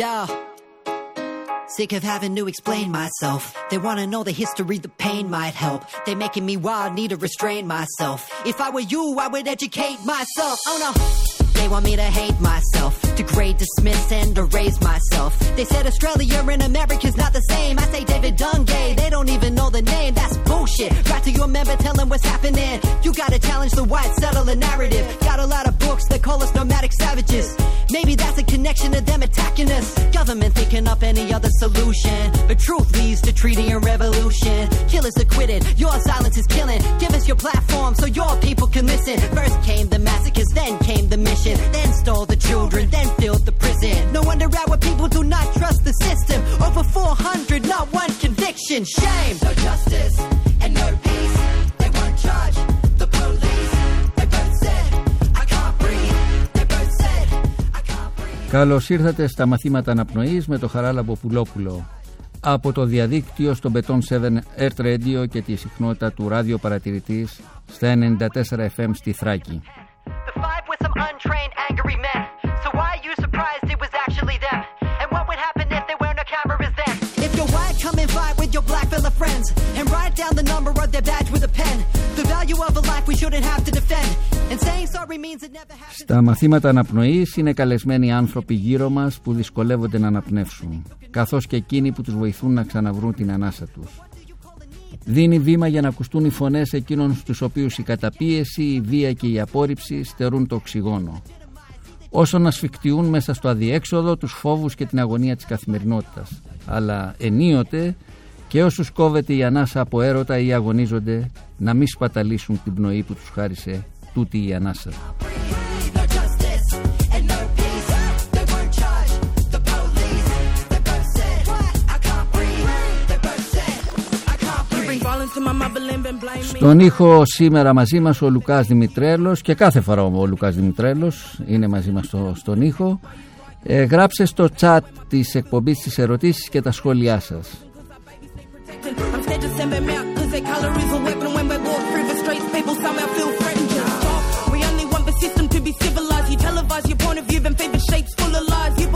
Yeah. Sick of having to explain myself. They wanna know the history, the pain might help. They making me wild, need to restrain myself. If I were you, I would educate myself. Oh no. They want me to hate myself, degrade, dismiss, and erase myself. They said Australia and America's not the same. I say David Dungay, they don't even know the name. That's bullshit. Right to your member, tell them what's happening. You gotta challenge the white settler narrative. Got a lot of books that call us nomadic savages. Maybe that's a connection to them attacking us. Government thinking up any other solution. But truth leads to treaty and revolution. Killers acquitted, your silence is killing. Give us your platform so your people can listen. First came the massacres, then came the mission. Then stole the children, then filled the prison. No wonder our people do not trust the system. Over 400, not one conviction. Shame. No justice and no peace. They won't charge the police. They both said, I can't breathe. They both said, I can't breathe. Καλώς ήρθατε στα μαθήματα αναπνοής με το Χαράλαμπο Πουλόπουλο. Από το διαδίκτυο στο Beton 7 Earth Radio και τη συχνότητα του ράδιο παρατηρητής στα 94 FM στη Θράκη. The five were some untrained, angry men. Down the number of their badge with a pen. The value of a life we shouldn't have to defend. And saying sorry means it never happened. Στα μαθήματα αναπνοής είναι καλεσμένοι άνθρωποι γύρω μας που δυσκολεύονται να αναπνεύσουν, καθώς και εκείνοι που τους βοηθούν να ξαναβρούν την ανάσα τους. Δίνει βήμα για να ακουστούν οι φωνές εκείνων στους οποίους η καταπίεση, η βία και η απόρριψη στερούν το οξυγόνο. Όσο να σφιχτιούν μέσα στο αδιέξοδο τους φόβους και την αγωνία της καθημερινότητας. Αλλά ενίοτε και όσους κόβεται η ανάσα από έρωτα ή αγωνίζονται να μην σπαταλήσουν την πνοή που τους χάρισε τούτη η ανάσα. No justice and no peace. They won't charge the police. They both said, I can't breathe. They both said, I can't breathe. Bring violence to my motherland and blame me. Στον ήχο σήμερα μαζί μας ο Λουκάς Δημητρέλος και κάθε φορά ο Λουκάς Δημητρέλος είναι μαζί μας στο, στον ήχο. Ε, γράψε στο chat της εκπομπής τις ερωτήσεις και τα σχόλιά σας.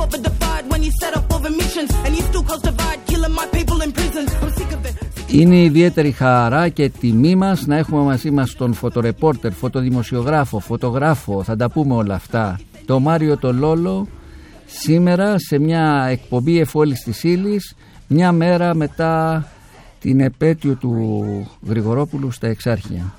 Of lies. You bought the divide when you set up all the missions. And you still cause divide, killing my people in prisons. I'm sick of it. Είναι ιδιαίτερη χαρά και τιμή μας να έχουμε μαζί μας τον φωτορεπόρτερ, φωτοδημοσιογράφο, φωτογράφο, θα τα πούμε όλα αυτά. Το Μάριο το Λόλο σήμερα σε μια εκπομπή εφόλης της ύλης, μια μέρα μετά την επέτειο του Γρηγορόπουλου στα Εξάρχεια.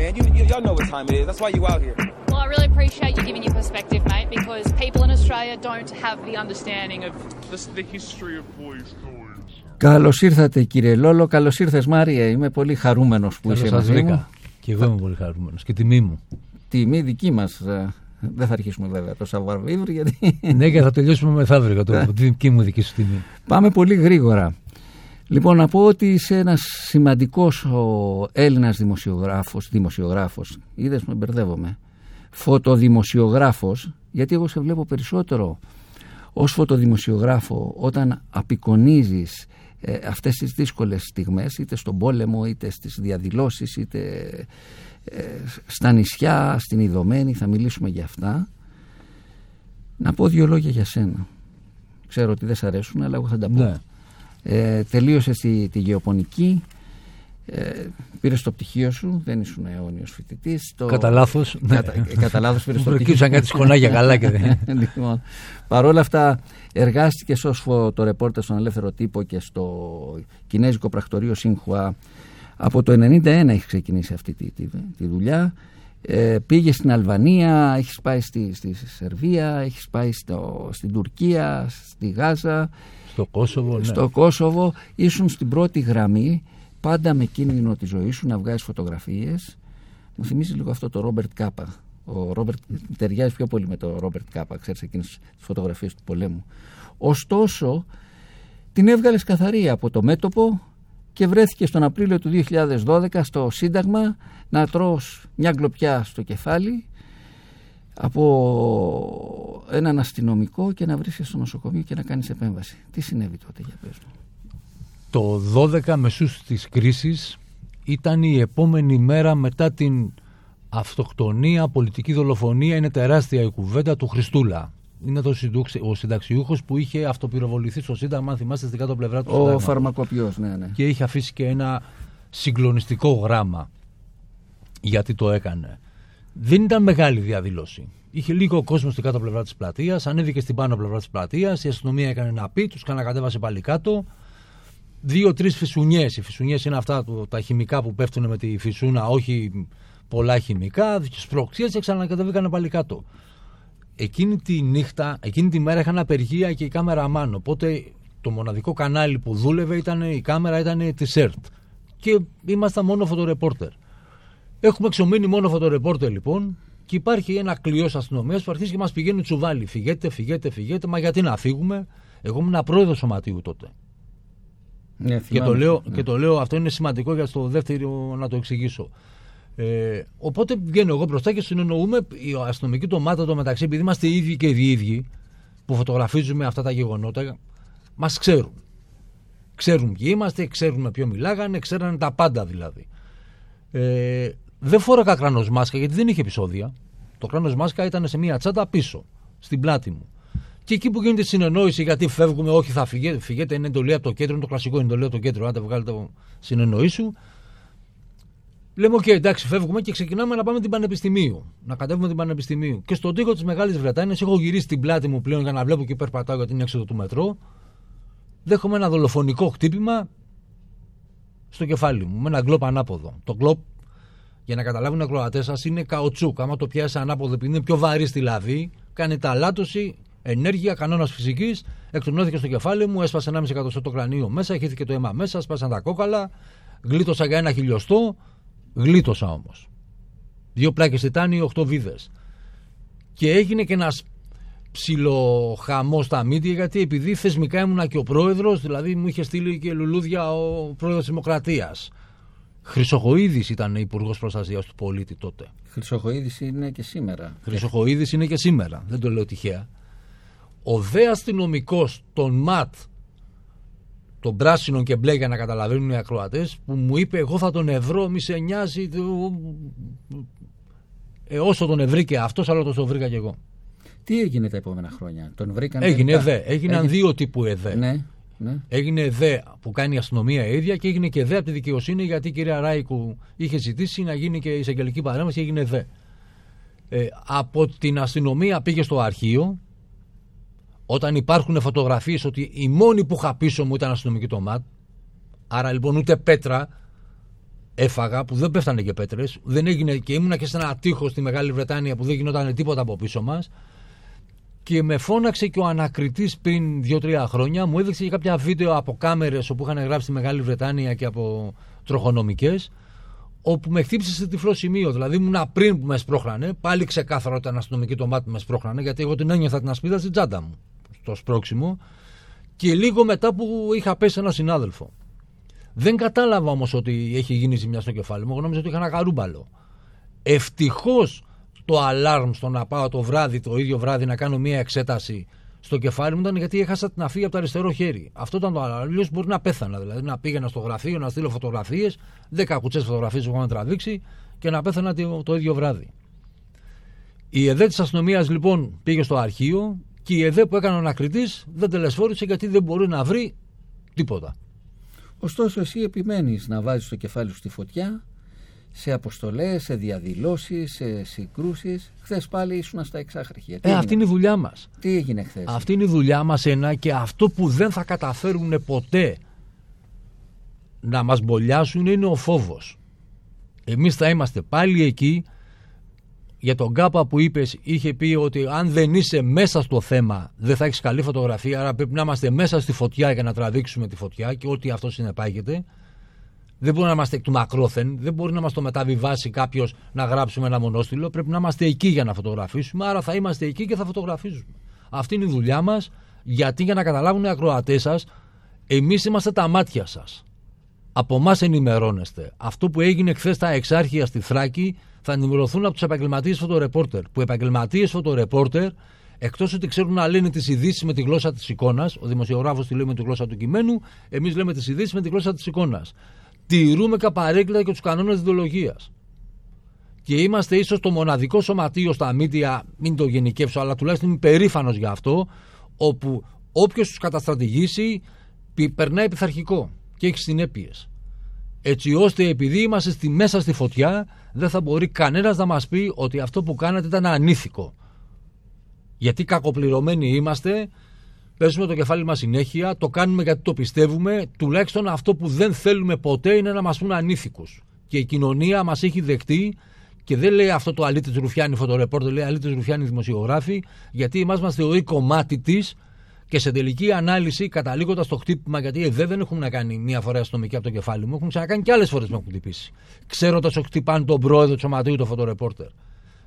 Man. You, you y'all know what time it is. That's why you out here. Well, I really appreciate you giving your perspective, mate, because people in Australia don't have the understanding of This is the history of boys' toys. Καλώς ήρθατε κύριε Λόλο, καλώς ήρθες Μάρια, είμαι πολύ χαρούμενος που Καλώς είσαι σας μαζί βρήκα. μου. Και εγώ είμαι πολύ χαρούμενος και τιμή μου. Τιμή δική μας, ε, δεν θα αρχίσουμε βέβαια το Σαββαρβίβρ γιατί ναι, και θα τελειώσουμε μεθαύριο για Ναι. το τη δική μου δική σου τιμή. Πάμε πολύ γρήγορα. Λοιπόν, να πω ότι είσαι ένας σημαντικός ο Έλληνας δημοσιογράφος, δημοσιογράφος, είδες με μπερδεύομαι, φωτοδημοσιογράφος, γιατί εγώ σε βλέπω περισσότερο ως φωτοδημοσιογράφο όταν απεικονίζεις ε, αυτές τις δύσκολες στιγμές, είτε στον πόλεμο, είτε στις διαδηλώσεις, είτε ε, στα νησιά, στην Ιδωμένη, θα μιλήσουμε για αυτά. Να πω δύο λόγια για σένα. Ξέρω ότι δεν σ' αρέσουν, αλλά εγώ θα τα πω. Ναι. Ε, τελείωσε τη, τη γεωπονική, ε, πήρες το πτυχίο σου, δεν ήσουν αιώνιος φοιτητής. Κατά λάθος. Κατα, ε, κατά λάθος πήρες το πτυχίο Προκύψαν κάτι σχολάγια καλά και δεν. λοιπόν, Παρ' όλα αυτά, εργάστηκες ως φωτορεπόρτερ στον Ελεύθερο Τύπο και στο Κινέζικο Πρακτορείο Σίνχουα. Από το 1991 έχει ξεκινήσει αυτή τη, τη, τη δουλειά. Ε, πήγες στην Αλβανία, έχεις πάει στη, στη Σερβία, έχεις πάει στο, στην Τουρκία, στη Γάζα, Στο Κόσοβο, ναι. στο Κόσοβο. Ήσουν στην πρώτη γραμμή, πάντα με κίνδυνο τη ζωή σου να βγάζεις φωτογραφίες. Μου θυμίζει λίγο αυτό το Ρόμπερτ Κάπα. Ο Ρόμπερτ ταιριάζει πιο πολύ με το Ρόμπερτ Κάπα, ξέρεις εκείνες τις φωτογραφίες του πολέμου. Ωστόσο, την έβγαλες καθαρή από το μέτωπο και βρέθηκες τον Απρίλιο του 2012 στο Σύνταγμα να τρως μια γκλοπιά στο κεφάλι από έναν αστυνομικό και να βρίσκεσαι στο νοσοκομείο και να κάνεις επέμβαση. Τι συνέβη τότε για πες μου. Το 12 μεσούς της κρίσης ήταν η επόμενη μέρα μετά την αυτοκτονία, πολιτική δολοφονία. Είναι τεράστια η κουβέντα του Χριστούλα. Είναι το συντούξ- ο συνταξιούχος που είχε αυτοπυροβοληθεί στο Σύνταγμα, αν θυμάστε, στην κάτω πλευρά του Ο Συντάγματος. φαρμακοποιός, ναι, ναι. Και είχε αφήσει και ένα συγκλονιστικό γράμμα γιατί το έκανε. Δεν ήταν μεγάλη διαδήλωση. Είχε λίγο κόσμο στην κάτω πλευρά της πλατείας, ανέβηκε στην πάνω πλευρά της πλατείας, η αστυνομία έκανε ένα πι, τους κανακατέβασε πάλι κάτω. Δύο-τρει φυσουνιές. Οι φυσουνιές είναι αυτά του- τα χημικά που πέφτουν με τη φυσούνα, όχι πολλά χημικά. Σπροξίε και ξανακατεβήκανε πάλι κάτω. Εκείνη τη νύχτα, εκείνη τη μέρα είχαν απεργία και η κάμερα μάνο. Οπότε το μοναδικό κανάλι που δούλευε ήταν η κάμερα ήταν τη ΕΡΤ. Και ήμασταν μόνο φωτορεπόρτερ. Έχουμε εξομείνει μόνο φωτορεπόρτερ λοιπόν και υπάρχει ένα κλειός αστυνομίας που αρχίζει και μας πηγαίνει τσουβάλι. Φυγέτε, φυγέτε, φυγέτε. Μα γιατί να φύγουμε; Εγώ ήμουν πρόεδρο σωματείου τότε. Ναι, Και θυμάμαι. το, λέω, Ναι. και το λέω, αυτό είναι σημαντικό για το δεύτερο να το εξηγήσω. Ε, οπότε βγαίνω εγώ μπροστά και συνεννοούμε η αστυνομική τομάτα το μεταξύ, επειδή είμαστε οι ίδιοι και οι ίδιοι που φωτογραφίζουμε αυτά τα γεγονότα, μας ξέρουν. Ξέρουν ποιοι είμαστε, ξέρουν με ποιο μιλάγανε, ξέρανε τα πάντα δηλαδή. Ε, δεν φόραγα κράνος μάσκα γιατί δεν είχε επεισόδια. Το κράνος μάσκα ήταν σε μια τσάντα πίσω, στην πλάτη μου. Και εκεί που γίνεται η συνεννόηση, γιατί φεύγουμε, όχι θα φυγέτε, φυγέτε είναι εντολή από το κέντρο, είναι το κλασικό είναι εντολή από το κέντρο, άντε βγάλετε το συνεννοή σου. Λέμε, οκ, εντάξει, φεύγουμε και ξεκινάμε να πάμε την Πανεπιστημίου. Να κατέβουμε την Πανεπιστημίου. Και στον τοίχο της Μεγάλης Βρετανίας, έχω γυρίσει την πλάτη μου πλέον για να βλέπω και περπατάω γιατί είναι έξω του μετρό. Δέχομαι ένα δολοφονικό χτύπημα στο κεφάλι μου, με ένα γκλοπ ανάποδο. Το γκλοπ, για να καταλάβουν οι ακροατές σας, είναι καουτσούκ. Άμα το πιάσει ανάποδο, επειδή είναι πιο βαρύ στη λαβή, κάνει ταλάτωση, ενέργεια, κανόνας φυσικής. Εκτονώθηκε στο κεφάλι μου, έσπασε 1,5 εκατοστό το κρανίο μέσα, χύθηκε το αίμα μέσα, σπάσαν τα κόκαλα, γλίτωσα για ένα χιλιοστό, γλίτωσα όμως. Δύο πλάκες τιτάνι, 8 βίδες. Και έγινε και ένας ψιλοχαμός στα μύτια γιατί επειδή θεσμικά ήμουνα και ο πρόεδρος, δηλαδή μου είχε στείλει και λουλούδια ο πρόεδρος Δημοκρατίας. Χρυσοχοίδης ήταν υπουργός προστασίας του πολίτη τότε. Χρυσοχοίδης είναι και σήμερα. Χρυσοχοίδης είναι και σήμερα. Δεν το λέω τυχαία. Ο δε αστυνομικός των ΜΑΤ των πράσινων και μπλε για να καταλαβαίνουν οι ακροατές, που μου είπε: Εγώ θα τον ευρώ, μη σε νοιάζει. το- Ε, όσο τον ευρήκε αυτός, άλλο τον βρήκα και εγώ. Τι έγινε τα επόμενα χρόνια, τον βρήκαν. Έγινε τελικά; ΕΔΕ. Έγιναν Έγινε- δύο τύπου ΕΔΕ. Ναι, ναι. Έγινε ΕΔΕ που κάνει η αστυνομία η ίδια και έγινε και ΕΔΕ από τη δικαιοσύνη γιατί η κυρία Ράικου είχε ζητήσει να γίνει και η εισαγγελική παρέμβαση και έγινε ΕΔΕ. Ε, από την αστυνομία πήγε στο αρχείο όταν υπάρχουν φωτογραφίες ότι η μόνη που είχα πίσω μου ήταν αστυνομική το ΜΑΤ άρα λοιπόν ούτε πέτρα έφαγα που δεν πέφτανε και πέτρες δεν έγινε και ήμουνα και σε ένα τείχο στη Μεγάλη Βρετάνια που δεν γινόταν τίποτα από πίσω μας και με φώναξε και ο ανακριτής πριν 2-3 χρόνια. Μου έδειξε και κάποια βίντεο από κάμερες όπου είχαν γράψει στη Μεγάλη Βρετάνια και από τροχονομικές. Όπου με χτύπησε σε τυφλό σημείο. Δηλαδή ήμουν πριν που μες σπρώχνανε. Πάλι ξεκάθαρα ήταν αστυνομική το μάτι που μες σπρώχνανε. Γιατί εγώ την ένιωθα την ασπίδα στην τσάντα μου. Στο σπρώξιμο. Και λίγο μετά που είχα πέσει ένα συνάδελφο. Δεν κατάλαβα όμως ότι έχει γίνει ζημιά στο κεφάλι μου. Εγώ νόμιζα ότι είχα ένα καρούμπαλο. Ευτυχώς το αλάρμ στο να πάω το βράδυ, το ίδιο βράδυ, να κάνω μία εξέταση στο κεφάλι μου ήταν γιατί έχασα την αφή από το αριστερό χέρι. Αυτό ήταν το αλάρμ. Αλλιώς μπορεί να πέθανα. Δηλαδή να πήγαινα στο γραφείο, να στείλω φωτογραφίες, 10 κουτσές φωτογραφίες που είχαμε τραβήξει και να πέθανα το, το ίδιο βράδυ. Η ΕΔΕ της αστυνομίας λοιπόν πήγε στο αρχείο και η ΕΔΕ που έκανε ο ανακριτής δεν τελεσφόρησε γιατί δεν μπορεί να βρει τίποτα. Ωστόσο, εσύ επιμένεις να βάζεις το κεφάλι σου στη φωτιά σε αποστολές, σε διαδηλώσεις, σε συγκρούσεις. Χθες πάλι ήσουν στα εξάχρηχια. Τι, Ε, αυτή είναι έγινε, η δουλειά μας. τι έγινε χθες; Αυτή είναι η δουλειά μας ένα και αυτό που δεν θα καταφέρουν ποτέ να μας μπολιάσουν είναι ο φόβος. Εμείς θα είμαστε πάλι εκεί για τον Κάπα που είπες είχε πει ότι αν δεν είσαι μέσα στο θέμα δεν θα έχεις καλή φωτογραφία άρα πρέπει να είμαστε μέσα στη φωτιά για να τραβήξουμε τη φωτιά και ό,τι αυτό συνεπάγεται. Δεν μπορεί να είμαστε εκ του μακρόθεν, δεν μπορεί να μας το μεταβιβάσει κάποιος να γράψουμε ένα μονόστιλο. Πρέπει να είμαστε εκεί για να φωτογραφίσουμε. Άρα θα είμαστε εκεί και θα φωτογραφίζουμε. Αυτή είναι η δουλειά μας. Γιατί; Για να καταλάβουν οι ακροατές σας, εμείς είμαστε τα μάτια σας. Από εμάς ενημερώνεστε. Αυτό που έγινε χθες στα εξάρχεια στη Θράκη θα ενημερωθούν από τους επαγγελματίες φωτορεπόρτερ. Που επαγγελματίες φωτορεπόρτερ Εκτός ότι ξέρουν να λένε τις ειδήσεις με τη γλώσσα της εικόνας, ο δημοσιογράφος τη λέει με τη γλώσσα του κειμένου, εμείς λέμε τις ειδήσεις με τη γλώσσα της εικόνας. Τηρούμε καπαρέκλητα και τους κανόνες ιδεολογίας. Και είμαστε ίσως το μοναδικό σωματείο στα μίντια, μην το γενικεύσω, αλλά τουλάχιστον είμαι περήφανος για αυτό, όπου όποιος τους καταστρατηγήσει πη- περνάει πειθαρχικό και έχει συνέπειες. Έτσι ώστε επειδή είμαστε στη, μέσα στη φωτιά, δεν θα μπορεί κανένας να μας πει ότι αυτό που κάνατε ήταν ανήθικο. Γιατί κακοπληρωμένοι είμαστε, παίζουμε το κεφάλι μας συνέχεια, το κάνουμε γιατί το πιστεύουμε, τουλάχιστον αυτό που δεν θέλουμε ποτέ είναι να μας πούν ανήθικους. Και η κοινωνία μας έχει δεχτεί και δεν λέει αυτό το αλήτης Ρουφιάνη φωτορεπόρτερ, λέει αλήτης Ρουφιάνη δημοσιογράφη, γιατί εμάς μας θεωρεί κομμάτι της και σε τελική ανάλυση, καταλήγοντας το χτύπημα, γιατί εδώ δεν έχουμε να κάνει μία φορά αστυνομική από το κεφάλι μου, έχουν ξανακάνει και άλλες φορές με έχουν χτυπήσει. Ξέροντα ότι χτυπάνε τον πρόεδρο του σωματείου, το φωτορεπόρτερ.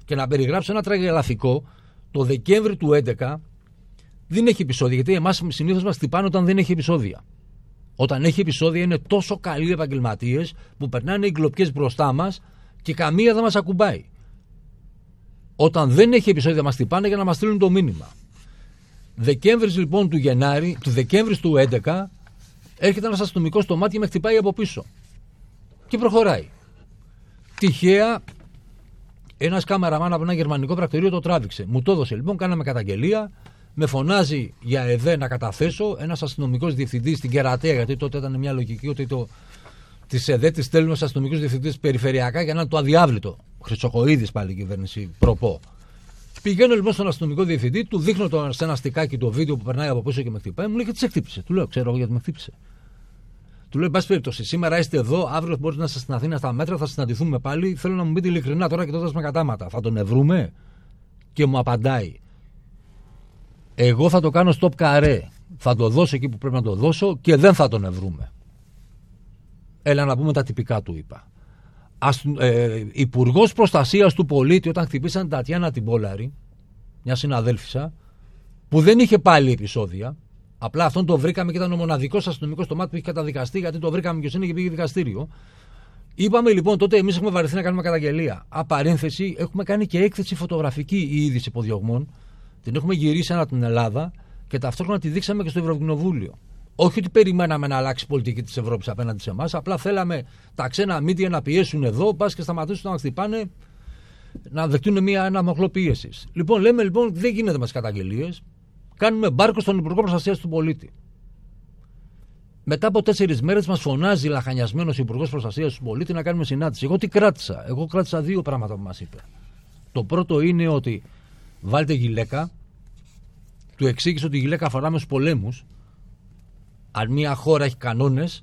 Και να περιγράψω ένα τραγελαφικό, το Δεκέμβρη του 2011 δεν έχει επεισόδια, γιατί εμάς συνήθως μας χτυπάνε όταν δεν έχει επεισόδια. Όταν έχει επεισόδια είναι τόσο καλοί επαγγελματίες που περνάνε οι γκλοπιέ μπροστά μας και καμία δεν μας ακουμπάει. Όταν δεν έχει επεισόδια, μας χτυπάνε για να μας στείλουν το μήνυμα. Δεκέμβρης λοιπόν του Γενάρη, του Δεκέμβρης του 2011, έρχεται ένας αστυνομικός στο μάτι και με χτυπάει από πίσω. Και προχωράει. Τυχαία, ένας κάμεραμάν από ένα γερμανικό πρακτορείο το τράβηξε. Μου το έδωσε λοιπόν, κάναμε καταγγελία. Με φωνάζει για ΕΔΕ να καταθέσω. Ένας αστυνομικός διευθυντής στην Κερατέα, γιατί τότε ήταν μια λογική ότι το, της ΕΔΕ της στέλνουμε στου αστυνομικούς διευθυντές περιφερειακά για να είναι το αδιάβλητο. Χρυσοκοίδη πάλι η κυβέρνηση προπό. Πηγαίνω λοιπόν στον αστυνομικό διευθυντή, του δείχνω το, σε ένα στικάκι το βίντεο που περνάει από πίσω και με χτυπάει. Μου λέει και τι σε χτύπησε; Του λέω, ξέρω εγώ γιατί με χτύπησε. Του λέω, εν πάση περιπτώσει, σήμερα είστε εδώ, αύριο μπορεί να είστε στην Αθήνα στα μέτρα, θα συναντηθούμε πάλι. Θέλω να μου πείτε ειλικρινά τώρα και τότε με κατάματα. Θα τον ευρούμε; Και μου απαντάει, Εγώ θα το κάνω stop καρέ. Θα το δώσω εκεί που πρέπει να το δώσω και δεν θα τον ευρούμε. Έλα να πούμε τα τυπικά του είπα. Ε, Υπουργός Προστασίας του Πολίτη, όταν χτυπήσαν την Τατιάνα την Πόλαρη, μια συναδέλφισσα, που δεν είχε πάλι επεισόδια, απλά αυτόν το βρήκαμε και ήταν ο μοναδικός αστυνομικός στο μάτι που είχε καταδικαστεί, γιατί το βρήκαμε και είναι και πήγε δικαστήριο. Είπαμε λοιπόν τότε, εμείς έχουμε βαρεθεί να κάνουμε καταγγελία. Απαρένθεση, έχουμε κάνει και έκθεση φωτογραφική η είδηση υποδιωγμών. Την έχουμε γυρίσει ανά την Ελλάδα και ταυτόχρονα τη δείξαμε και στο Ευρωκοινοβούλιο. Όχι ότι περιμέναμε να αλλάξει η πολιτική της Ευρώπης απέναντι σε εμάς, απλά θέλαμε τα ξένα μίντια να πιέσουν εδώ, πας και σταματήσουν να μα χτυπάνε, να δεχτούν μια, ένα μοχλό πίεσης. Λοιπόν, λέμε λοιπόν, δεν γίνεται με τις καταγγελίες. Κάνουμε μπάρκο στον Υπουργό Προστασίας του Πολίτη. Μετά από τέσσερις μέρες μας φωνάζει λαχανιασμένος Υπουργός Προστασίας του Πολίτη να κάνουμε συνάντηση. Εγώ τι κράτησα. Εγώ κράτησα δύο πράγματα που μας είπε. Το πρώτο είναι ότι βάλτε γυλαίκα. Του εξήγησε ότι η γυλαίκα αφορά με στου πολέμους αν μια χώρα έχει κανόνες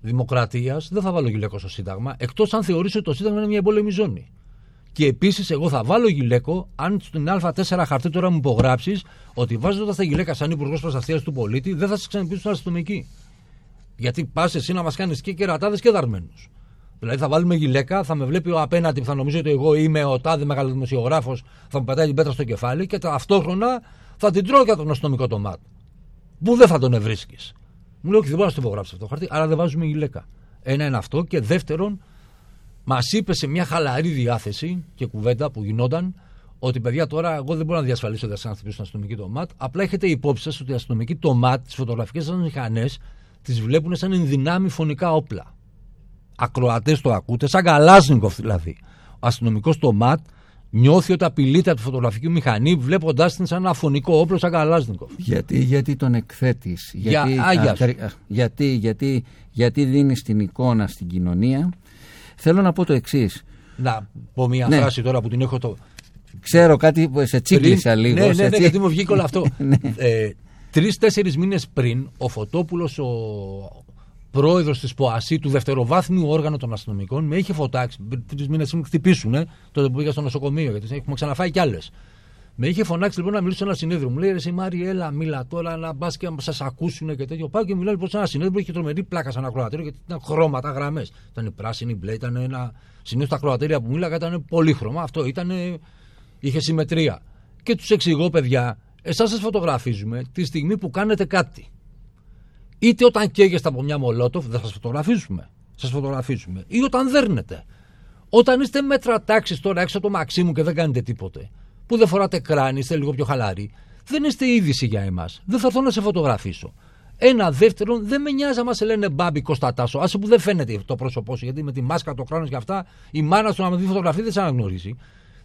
δημοκρατίας, δεν θα βάλω γυλαίκο στο Σύνταγμα, εκτός αν θεωρήσει ότι το Σύνταγμα είναι μια εμπόλεμη ζώνη. Και επίσης, εγώ θα βάλω γυλαίκο αν στην Α4 χαρτί τώρα μου υπογράψεις ότι βάζοντας τα γυλαίκα σαν Υπουργός Προστασίας του Πολίτη, δεν θα σε ξαναπείσουν αστυνομικοί. Γιατί πας εσύ να μας κάνεις και κερατάδες και δαρμένους. Δηλαδή θα βάλουμε γυλαίκα, θα με βλέπει ο απέναντι που θα νομίζει ότι εγώ είμαι ο τάδε μεγαλοδημοσιογράφο, θα μου πετάει την πέτρα στο κεφάλι και ταυτόχρονα θα την τρώω για τον αστυνομικό το μάτι. Πού δεν θα τον ευρίσκεις. Μου λέει: Όχι, δεν μπορώ να το υπογράψω αυτό το χαρτί, άρα δεν βάζουμε γυλαίκα. Ένα είναι αυτό. Και δεύτερον, μας είπε σε μια χαλαρή διάθεση και κουβέντα που γινόταν ότι παιδιά τώρα εγώ δεν μπορώ να διασφαλίσω ότι θα χτυπήσουν αστυνομική το ΜΑΤ. Απλά έχετε υπόψη σας ότι οι αστυνομικοί το ΜΑΤ, τις φωτογραφικές σας μηχανές, τις βλέπουν σαν ενδυνάμει φωνικά όπλα. Ακροατές το ακούτε, σαν Καλάσνικοφ δηλαδή. Ο αστυνομικός το ΜΑΤ νιώθει ότι απειλείται από τη φωτογραφική μηχανή βλέποντάς την σαν ένα φωνικό όπλο σαν Καλάσνικοφ. Γιατί, γιατί τον εκθέτεις, Για γιατί, άγιας α, σου. α, γιατί, γιατί, γιατί δίνεις την εικόνα στην κοινωνία. Θέλω να πω το εξής. Να πω μια Ναι. φράση τώρα που την έχω το. Ξέρω κάτι που σε τσίκλισα Πριν- λίγο. Ναι, ναι, σε ναι, τσι- γιατί μου βγήκε όλο αυτό. Ναι. ε, Τρει-τέσσερι μήνες πριν, ο Φωτόπουλος, ο πρόεδρος της ΠΟΑΣΥ, του δευτεροβάθμιου όργανου των αστυνομικών, με είχε φωτάξει. Τρεις μήνες πριν χτυπήσουν, ε, τότε που πήγα στο νοσοκομείο, γιατί έχουμε ξαναφάει κι άλλες. Με είχε φωνάξει λοιπόν να μιλήσω σε ένα συνέδριο. Μου λέει: Ρε, εσύ Μάρι, έλα, μίλα τώρα να μπα και να σας ακούσουν και τέτοιο. Πάω και μιλάω λοιπόν σε ένα συνέδριο που είχε τρομερή πλάκα σαν ακροατήριο γιατί ήταν χρώματα, γραμμές. Ήταν πράσινη, μπλε, ήταν ένα. Συνήθως τα ακροατήρια που μίλαγα ήταν πολύχρωμα. Αυτό ήταν. είχε συμμετρία. Και τους εξηγώ, παιδιά, εσάς σας φωτογραφίζουμε τη στιγμή που κάνετε κάτι. Είτε όταν καίγεστε από μια μολότοφ, δεν σας φωτογραφίζουμε. Σας φωτογραφίζουμε. Ή όταν δέρνετε. Όταν είστε μέτρα τάξης τώρα έξω από το μαξί μου και δεν κάνετε τίποτε. που δεν φοράτε κράνη, είστε λίγο πιο χαλαροί, δεν είστε είδηση για εμάς. Δεν θα έρθω να σε φωτογραφίσω. Ένα δεύτερον, δεν με νοιάζει άμα σε λένε μπάμπι Κωνσταντάσο. Άσε που δεν φαίνεται το πρόσωπό σου, γιατί με τη μάσκα, το κράνος και αυτά, η μάνα σου να με δει φωτογραφία δεν σε αναγνωρίζει.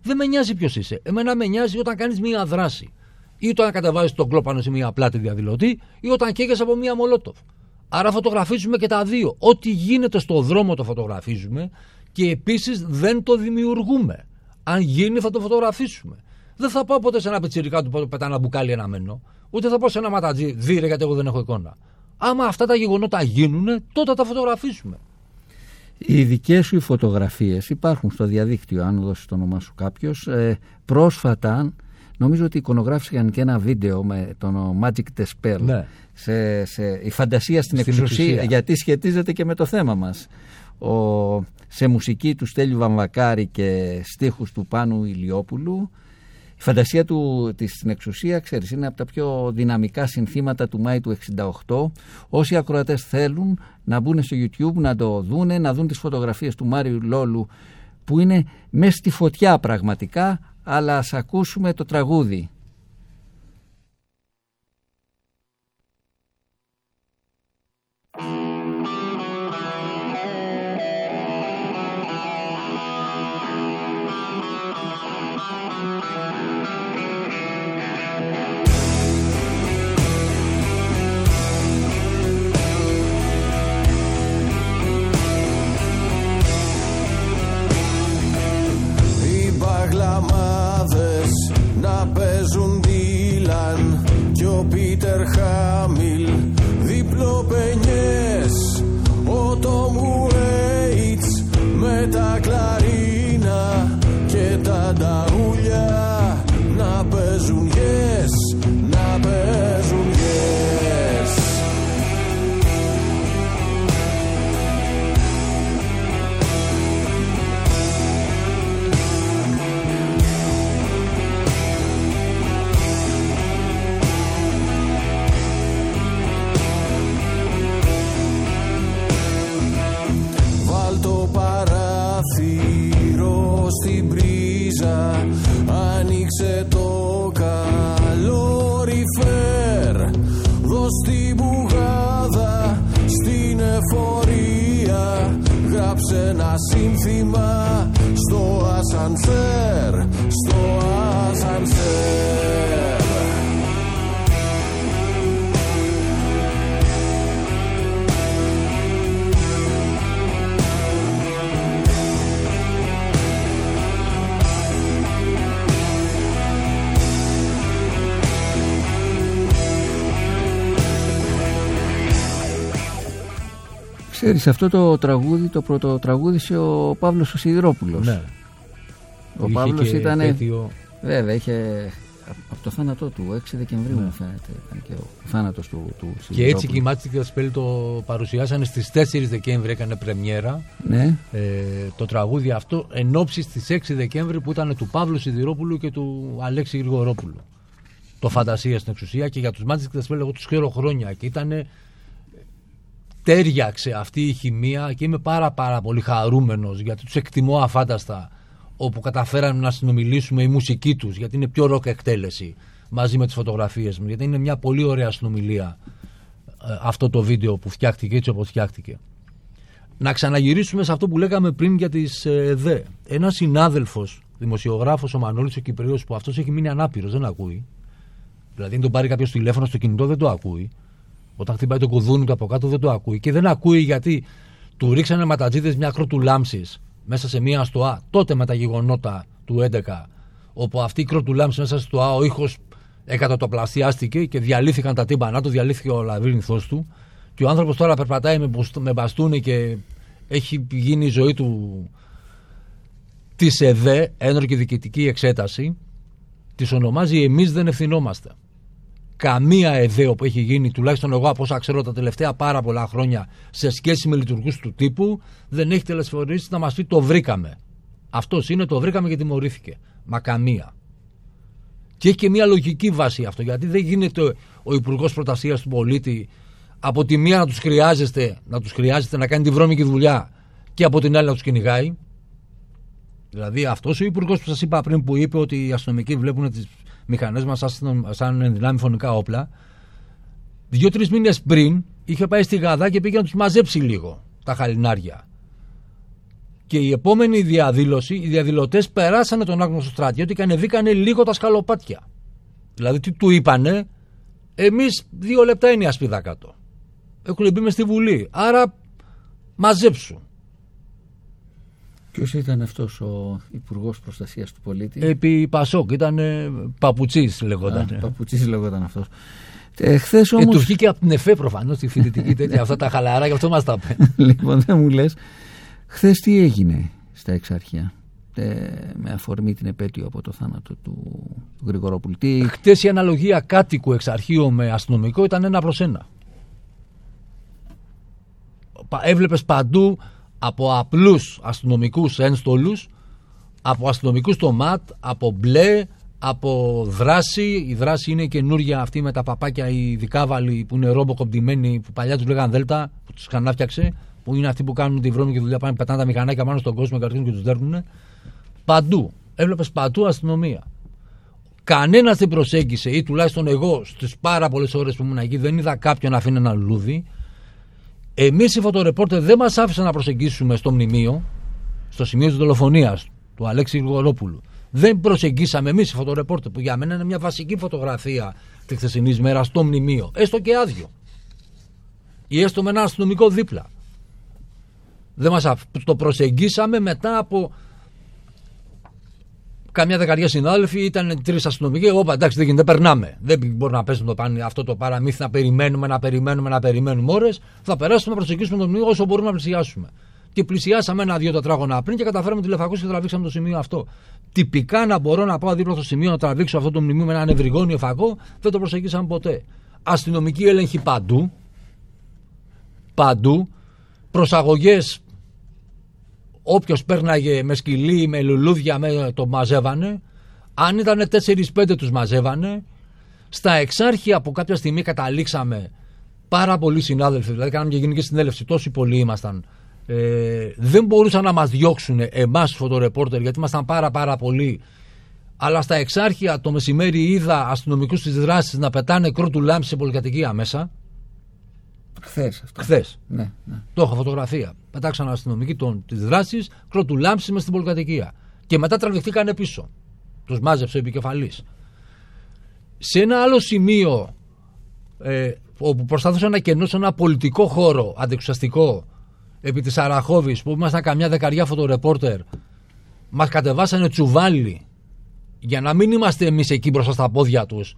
Δεν με νοιάζει ποιος είσαι. Εμένα με νοιάζει όταν κάνεις μία δράση. Ή όταν κατεβάζεις τον κλόπανο σε μία πλάτη διαδηλωτή, ή όταν καίγεσαι από μία μολότοφ. Άρα φωτογραφίζουμε και τα δύο. Ό,τι γίνεται στο δρόμο το φωτογραφίζουμε και επίσης δεν το δημιουργούμε. Αν γίνει θα το φωτογραφίσουμε. Δεν θα πάω ποτέ σε ένα πετσυρικά του που πετά ένα μπουκάλι ένα μένο, ούτε θα πάω σε ένα ματατζή, δίρε γιατί εγώ δεν έχω εικόνα. Άμα αυτά τα γεγονότα γίνουν, τότε τα φωτογραφίσουμε. Οι δικές σου οι φωτογραφίες υπάρχουν στο διαδίκτυο, αν δώσεις το όνομά σου κάποιος. Ε, πρόσφατα, νομίζω ότι εικονογράφησαν και ένα βίντεο με τον Magic the Spell. Ναι. Σε, σε, η φαντασία στην, Στην εξουσία, εξουσία. γιατί σχετίζεται και με το θέμα μας. Ο, σε μουσική του Στέλιου Βαμβακάρη και στίχους του Πάνου Ηλιόπουλου. Η φαντασία του της στην εξουσία, ξέρεις, είναι από τα πιο δυναμικά συνθήματα του Μάη του 68. Όσοι ακροατές θέλουν να μπουν στο YouTube, να το δούνε, να δουν τις φωτογραφίες του Μάριου Λόλου που είναι μέσα στη φωτιά πραγματικά, αλλά ας ακούσουμε το τραγούδι. Ξέρεις, αυτό το τραγούδι το πρώτο τραγούδισε ο Παύλος ο Σιδηρόπουλος. Ναι. Ο Είχε Παύλος και ήταν. επέτειο. Βέβαια, είχε. Από το θάνατό του, 6 Δεκεμβρίου Ναι. μου φαίνεται. Ήταν και ο θάνατος του, του Και έτσι και οι Σιδηρόπουλου. Magic the Spell το παρουσιάσανε στις 4 Δεκέμβρη, έκανε πρεμιέρα Ναι, ε, το τραγούδι αυτό εν ώψη στις 6 Δεκέμβρη που ήταν του Παύλου Σιδηρόπουλου και του Αλέξη Γρηγορόπουλου. Το Φαντασία στην εξουσία και για τους Magic the Spell εγώ τους ξέρω χρόνια και ήταν τέριαξε αυτή η χημεία και είμαι πάρα πάρα πολύ χαρούμενος γιατί τους εκτιμώ αφάνταστα όπου καταφέραμε να συνομιλήσουμε η μουσική τους γιατί είναι πιο ροκ εκτέλεση μαζί με τις φωτογραφίες μου γιατί είναι μια πολύ ωραία συνομιλία ε, αυτό το βίντεο που φτιάχτηκε έτσι όπως φτιάχτηκε. Να ξαναγυρίσουμε σε αυτό που λέγαμε πριν για τις ε, ΕΔΕ. Ένας συνάδελφος, δημοσιογράφος ο Μανώλης ο Κυπρέος που αυτός έχει μείνει ανάπηρος, δεν ακούει. Δηλαδή αν τον πάρει κάποιος τηλέφωνο στο κινητό δεν το ακούει. Όταν χτυπάει το κουδούνι του από κάτω δεν το ακούει. Και δεν ακούει γιατί του ρίξανε ματατζίδες μια κρότου λάμψης μέσα σε μια αστοά τότε με τα γεγονότα του 11 όπου αυτή η κρότου λάμψη μέσα στο ΑΟ ο ήχος εκατοτοπλασιάστηκε και διαλύθηκαν τα τύμπανά του, διαλύθηκε ο λαβύρινθός του και ο άνθρωπος τώρα περπατάει με, μπουστ- με μπαστούνι και έχει γίνει η ζωή του της ΕΔΕ, ένορκη διοικητική εξέταση, τις ονομάζει εμείς δεν ευθυνόμαστε. Καμία ΕΔΕ που έχει γίνει, τουλάχιστον εγώ από όσα ξέρω τα τελευταία πάρα πολλά χρόνια, σε σχέση με λειτουργούς του τύπου, δεν έχει τελεσφορήσει να μας πει το βρήκαμε. Αυτός είναι το βρήκαμε και τιμωρήθηκε. Μα καμία. Και έχει και μια λογική βάση αυτό, γιατί δεν γίνεται ο Υπουργός Προστασίας του Πολίτη από τη μία να τους χρειάζεστε, να τους χρειάζεται να κάνει τη βρώμικη δουλειά και από την άλλη να τους κυνηγάει. Δηλαδή αυτός ο υπουργός που σας είπα πριν που είπε ότι οι αστυνομικοί βλέπουν τις μηχανές μας σαν, σαν ενδυνάμει φωνικά όπλα. Δύο-τρει μήνες πριν είχε πάει στη Γαδά και πήγε να τους μαζέψει λίγο τα χαλινάρια. Και η επόμενη διαδήλωση, οι διαδηλωτές περάσανε τον άγνωστο στρατιώτη και ανεβήκανε λίγο τα σκαλοπάτια. Δηλαδή τι του είπανε, εμείς δύο λεπτά είναι η ασπίδα κάτω. Έχουν μπει μες στη Βουλή. Άρα μαζέψου. Ποιος ήταν αυτός ο Υπουργός Προστασίας του Πολίτη; Επί Πασόκ, ήταν παπουτσής λεγόταν. Παπουτσής λεγόταν αυτός. Ε, χθες Και όμως... τους βγήκε από την ΕΦΕ προφανώς τη φοιτητική τέτοια, αυτά τα χαλαρά, γι' αυτό μας τα είπε. λοιπόν, δεν μου λες. Χθες τι έγινε στα εξάρχεια. Ε, με αφορμή την επέτειο από το θάνατο του, του Γρηγορόπουλου; Τι... Χτε η αναλογία κάτοικου εξαρχείου με αστυνομικό ήταν ένα προς ένα. Έβλεπες παντού από απλούς αστυνομικούς ένστολους, από αστυνομικούς στο ΜΑΤ, από μπλε, από δράση. Η δράση είναι καινούρια αυτή με τα παπάκια, οι δικάβαλοι που είναι ρομποκομπτημένοι, που παλιά τους λέγανε Δέλτα, που τους ξανάφτιαξε, που είναι αυτοί που κάνουν τη βρώμικη δουλειά, πάνε πετάνε τα μηχανάκια πάνω στον κόσμο, καρτούν και τους δέρνουν. Παντού. Έβλεπες παντού αστυνομία. Κανένας δεν προσέγγισε, ή τουλάχιστον εγώ στις πάρα πολλές ώρες που ήμουν εκεί, δεν είδα κάποιον να αφήνει ένα λουλούδι. Εμείς οι φωτορεπόρτερ δεν μας άφησαν να προσεγγίσουμε στο μνημείο, στο σημείο της δολοφονίας του Αλέξη Γρηγορόπουλου. Δεν προσεγγίσαμε εμείς οι φωτορεπόρτερ, που για μένα είναι μια βασική φωτογραφία τη χθεσινής μέρας στο μνημείο. Έστω και άδειο. Ή έστω με ένα αστυνομικό δίπλα. Δεν μας αφ... Το προσεγγίσαμε μετά από καμιά δεκαετία συνάδελφοι, ήταν τρεις αστυνομικοί. Εγώ είπα εντάξει, δεν γίνεται, περνάμε. Δεν μπορεί να πέσουμε το πάνε, αυτό το παραμύθι να περιμένουμε, να περιμένουμε, να περιμένουμε ώρες. Θα περάσουμε να προσεγγίσουμε τον μνημείο όσο μπορούμε να πλησιάσουμε. Και πλησιάσαμε ένα-δύο τετράγωνα πριν και καταφέραμε τηλεφακούς και τραβήξαμε το σημείο αυτό. Τυπικά να μπορώ να πάω δίπλα στο σημείο να τραβήξω αυτό το μνημείο με ένα νευρυγόνιο φακό, δεν το προσεγγίσαμε ποτέ. Αστυνομική έλεγχη παντού. Παντού. Προσαγωγές όποιος πέρναγε με σκυλί, με λουλούδια, με, το μαζεύανε. Αν ήταν 4-5 τους μαζεύανε. Στα εξάρχεια που κάποια στιγμή καταλήξαμε πάρα πολλοί συνάδελφοι, δηλαδή κάναμε και γενική συνέλευση, τόσοι πολλοί ήμασταν, ε, δεν μπορούσαν να μας διώξουν εμάς φωτορεπόρτερ γιατί ήμασταν πάρα πάρα πολλοί αλλά στα εξάρχεια το μεσημέρι είδα αστυνομικούς της δράσης να πετάνε κρότου λάμψη σε πολυκατοικία μέσα. Χθες αυτό. Χθες. Ναι, ναι. Το έχω φωτογραφία. Πετάξαν αστυνομικοί τη δράση, κρότου λάμψη μες στην πολυκατοικία. Και μετά τραβηχτήκανε πίσω. Τους μάζεψε ο επικεφαλής. Σε ένα άλλο σημείο ε, όπου προσπαθούσα να κενώσω ένα πολιτικό χώρο αντεξουσιαστικό επί της Αραχώβης που ήμασταν καμιά δεκαριά φωτορεπόρτερ μας κατεβάσανε τσουβάλι για να μην είμαστε εμείς εκεί μπροστά στα πόδια τους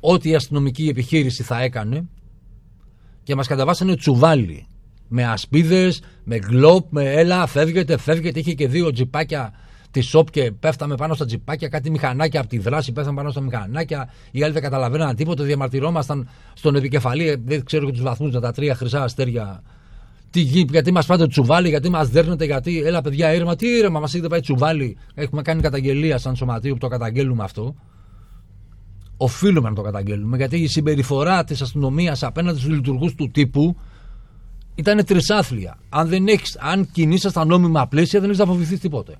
ό,τι η αστυνομική επιχείρηση θα έκανε και μας κατεβάσανε τσουβάλι με ασπίδες, με γκλόπ, με έλα φεύγετε, φεύγετε είχε και δύο τζιπάκια της ΣΟΠ και πέφταμε πάνω στα τζιπάκια, κάτι μηχανάκια από τη δράση πέφταμε πάνω στα μηχανάκια. Οι άλλοι δεν καταλαβαίναν τίποτα, διαμαρτυρόμασταν στον επικεφαλή, δεν ξέρω και τους βαθμούς, τα τρία χρυσά αστέρια τι, γι- γιατί μας πάτε τσουβάλι, γιατί μας δέρνετε, γιατί. Έλα, παιδιά, ήρεμα, τι ήρεμα, μας έχετε πάει τσουβάλι. Έχουμε κάνει καταγγελία σαν σωματείο που το καταγγέλνουμε αυτό. Οφείλουμε να το καταγγέλνουμε, γιατί η συμπεριφορά της αστυνομίας απέναντι στους λειτουργούς του τύπου ήταν τρισάθλια. Αν, δεν έχεις, αν κινείσαι στα νόμιμα πλαίσια, δεν έχεις να φοβηθείς τίποτε.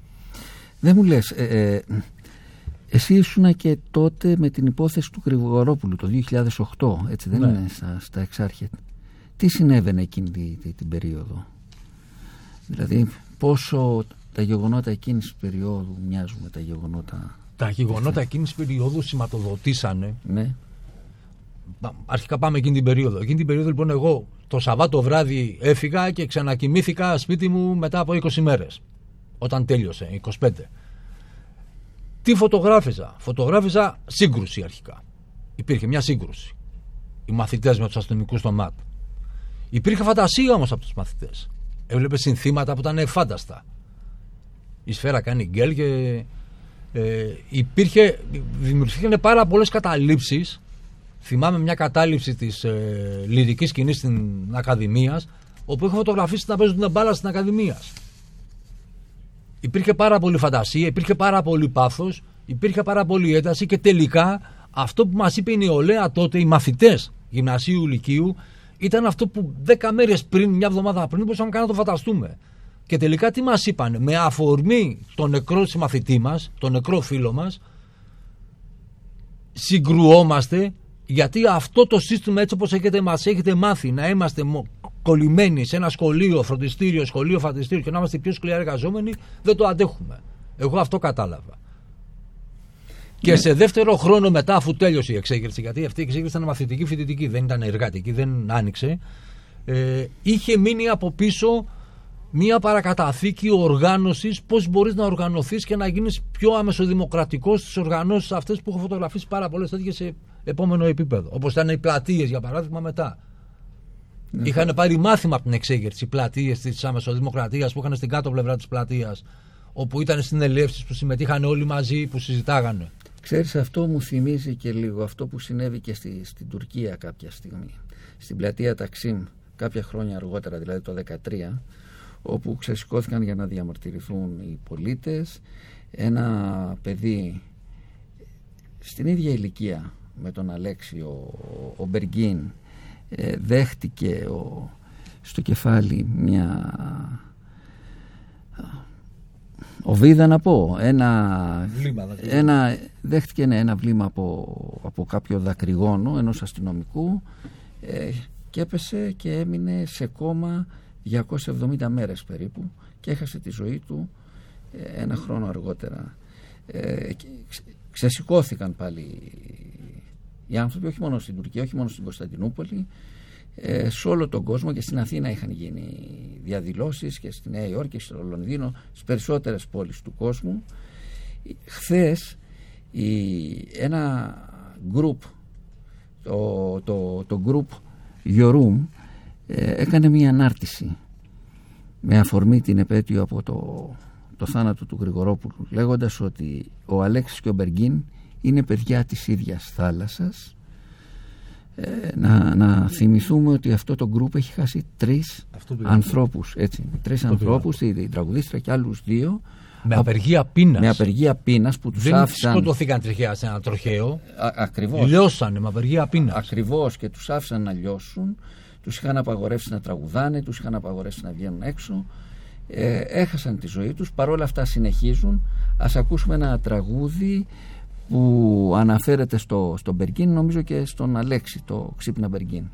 Δεν μου λες, ε, ε, εσύ ήσουν και τότε με την υπόθεση του Γρηγορόπουλου το 2008, έτσι δεν Ναι. είναι, στα, στα εξάρχεια. Τι συνέβαινε εκείνη τη- τη- την περίοδο; Δηλαδή πόσο τα γεγονότα εκείνης της περίοδου μοιάζουν με τα γεγονότα... Τα γεγονότα εκείνης της περίοδου σηματοδοτήσανε Ναι, Πα- Αρχικά πάμε εκείνη την περίοδο. Εκείνη την περίοδο λοιπόν εγώ το Σαββάτο βράδυ έφυγα και ξανακοιμήθηκα σπίτι μου μετά από 20 μέρες. Όταν τέλειωσε, 25. Τι φωτογράφιζα; Φωτογράφιζα σύγκρουση αρχικά. Υπήρχε μια σύγκρουση. Οι μαθητές με τους αστυνομικούς στο ΜΑΤ. Υπήρχε φαντασία όμως από τους μαθητές. Έβλεπες συνθήματα που ήταν φάνταστα. Η σφαίρα κάνει γκέλ και ε, υπήρχε, δημιουργήθηκαν πάρα πολλές καταλήψεις Θυμάμαι μια κατάληψη της ε, λυρικής σκηνής στην Ακαδημίας, όπου έχω φωτογραφίσει να παίζουν την μπάλα στην Ακαδημία. Υπήρχε πάρα πολύ φαντασία, υπήρχε πάρα πολύ πάθος, υπήρχε πάρα πολύ ένταση και τελικά αυτό που μας είπε η νεολαία τότε, οι μαθητές γυμνασίου Λυκείου, ήταν αυτό που δέκα μέρες πριν, μια εβδομάδα πριν, μπορούσαμε καν να το φανταστούμε. Και τελικά τι μας είπαν, με αφορμή τον νεκρό συμμαθητή μας, τον νεκρό φίλο μας, συγκρουόμαστε γιατί αυτό το σύστημα έτσι όπως έχετε, μας έχετε μάθει να είμαστε μο- κολλημένοι σε ένα σχολείο, φροντιστήριο, σχολείο, φροντιστήριο και να είμαστε οι πιο σκληρά εργαζόμενοι, δεν το αντέχουμε. Εγώ αυτό κατάλαβα. Και σε δεύτερο χρόνο μετά, αφού τέλειωσε η εξέγερση, γιατί αυτή η εξέγερση ήταν μαθητική φοιτητική, δεν ήταν εργατική, δεν άνοιξε, ε, είχε μείνει από πίσω μία παρακαταθήκη οργάνωσης πώς μπορείς να οργανωθείς και να γίνεις πιο αμεσοδημοκρατικός στις οργανώσεις αυτές που έχω φωτογραφίσει πάρα πολλές τέτοιες σε επόμενο επίπεδο. Όπως ήταν οι πλατείες για παράδειγμα μετά. Είχαν πάρει μάθημα από την εξέγερση οι πλατείες της Αμεσοδημοκρατία που είχαν στην κάτω πλευρά της πλατείας, όπου ήταν συνελεύσει που συμμετείχαν όλοι μαζί, που συζητάγανε. Ξέρεις αυτό μου θυμίζει και λίγο αυτό που συνέβη και στη, στην Τουρκία κάποια στιγμή. Στην πλατεία Ταξίμ κάποια χρόνια αργότερα, δηλαδή το 2013, όπου ξεσηκώθηκαν για να διαμαρτυρηθούν οι πολίτες. Ένα παιδί στην ίδια ηλικία με τον Αλέξη, ο, ο Μπεργκίν, ε, δέχτηκε ο, στο κεφάλι μια οβίδα να πω ένα, Βλήμα δακρυγόνο. ένα δέχτηκε ναι, ένα βλήμα από, από κάποιο δακρυγόνο ενός αστυνομικού ε, και έπεσε και έμεινε σε κόμμα 270 μέρες περίπου και έχασε τη ζωή του ε, ένα χρόνο αργότερα ε, και ξε- ξεσηκώθηκαν πάλι οι άνθρωποι όχι μόνο στην Τουρκία, όχι μόνο στην Κωνσταντινούπολη ε, σε όλο τον κόσμο και στην Αθήνα είχαν γίνει διαδηλώσεις και στη Νέα Υόρκη και στο Λονδίνο στις περισσότερες πόλεις του κόσμου. Χθες η, ένα group το, το, το group Yorum ε, έκανε μια ανάρτηση με αφορμή την επέτειο από το, το θάνατο του Γρηγορόπουλου λέγοντας ότι ο Αλέξης και ο Μπεργκίν είναι παιδιά της ίδιας θάλασσας. Ε, να, να θυμηθούμε ότι αυτό το γκρουπ έχει χάσει τρεις Αυτό πήγα. ανθρώπους έτσι, τρεις ανθρώπους η, η τραγουδίστρια και άλλους δύο. Με από- απεργία πείνας. με απεργία πείνας που τους Δεν άφησαν. σκοτωθήκαν τριχαία σε ένα τροχαίο. α, ακριβώς, Λιώσανε με απεργία πείνας. ακριβώς και τους άφησαν να λιώσουν. Τους είχαν απαγορεύσει να τραγουδάνε τους είχαν απαγορεύσει να βγαίνουν έξω. Ε, έχασαν τη ζωή τους. Παρόλα αυτά συνεχίζουν. Ας ακούσουμε ένα τραγούδι που αναφέρεται στο, στον Μπεργκίν νομίζω και στον Αλέξη το ξύπνα Μπεργκίν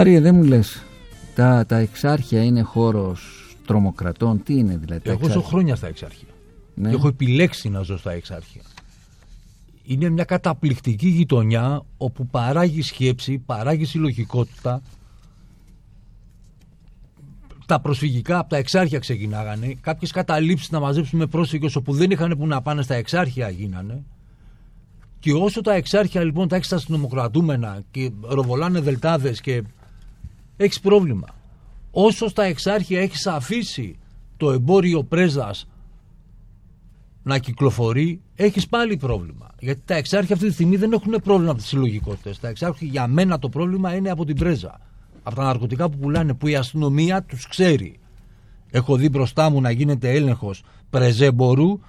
Μάριε δεν μου λες τα, τα εξάρχεια είναι χώρος τρομοκρατών τι είναι δηλαδή τα Εγώ ζω εξάρχεια; χρόνια στα εξάρχεια. Ναι. Και έχω επιλέξει να ζω στα εξάρχεια. Είναι μια καταπληκτική γειτονιά όπου παράγει σκέψη, παράγει συλλογικότητα. Τα προσφυγικά από τα εξάρχεια ξεκινάγανε. Κάποιες καταλήψεις να μαζέψουμε πρόσφυγες όπου δεν είχαν που να πάνε στα εξάρχεια γίνανε. Και όσο τα εξάρχεια λοιπόν τα έχει στα αστυνομοκρατούμενα και ροβολάνε δελτάδες και έχεις πρόβλημα. Όσο στα εξάρχεια έχεις αφήσει το εμπόριο πρέζας να κυκλοφορεί, έχεις πάλι πρόβλημα. Γιατί τα εξάρχεια αυτή τη στιγμή δεν έχουν πρόβλημα από τις συλλογικότητες. Τα εξάρχεια για μένα το πρόβλημα είναι από την πρέζα. Από τα ναρκωτικά που πουλάνε, που η αστυνομία τους ξέρει. Έχω δει μπροστά μου να γίνεται έλεγχος πρεζέμπορου,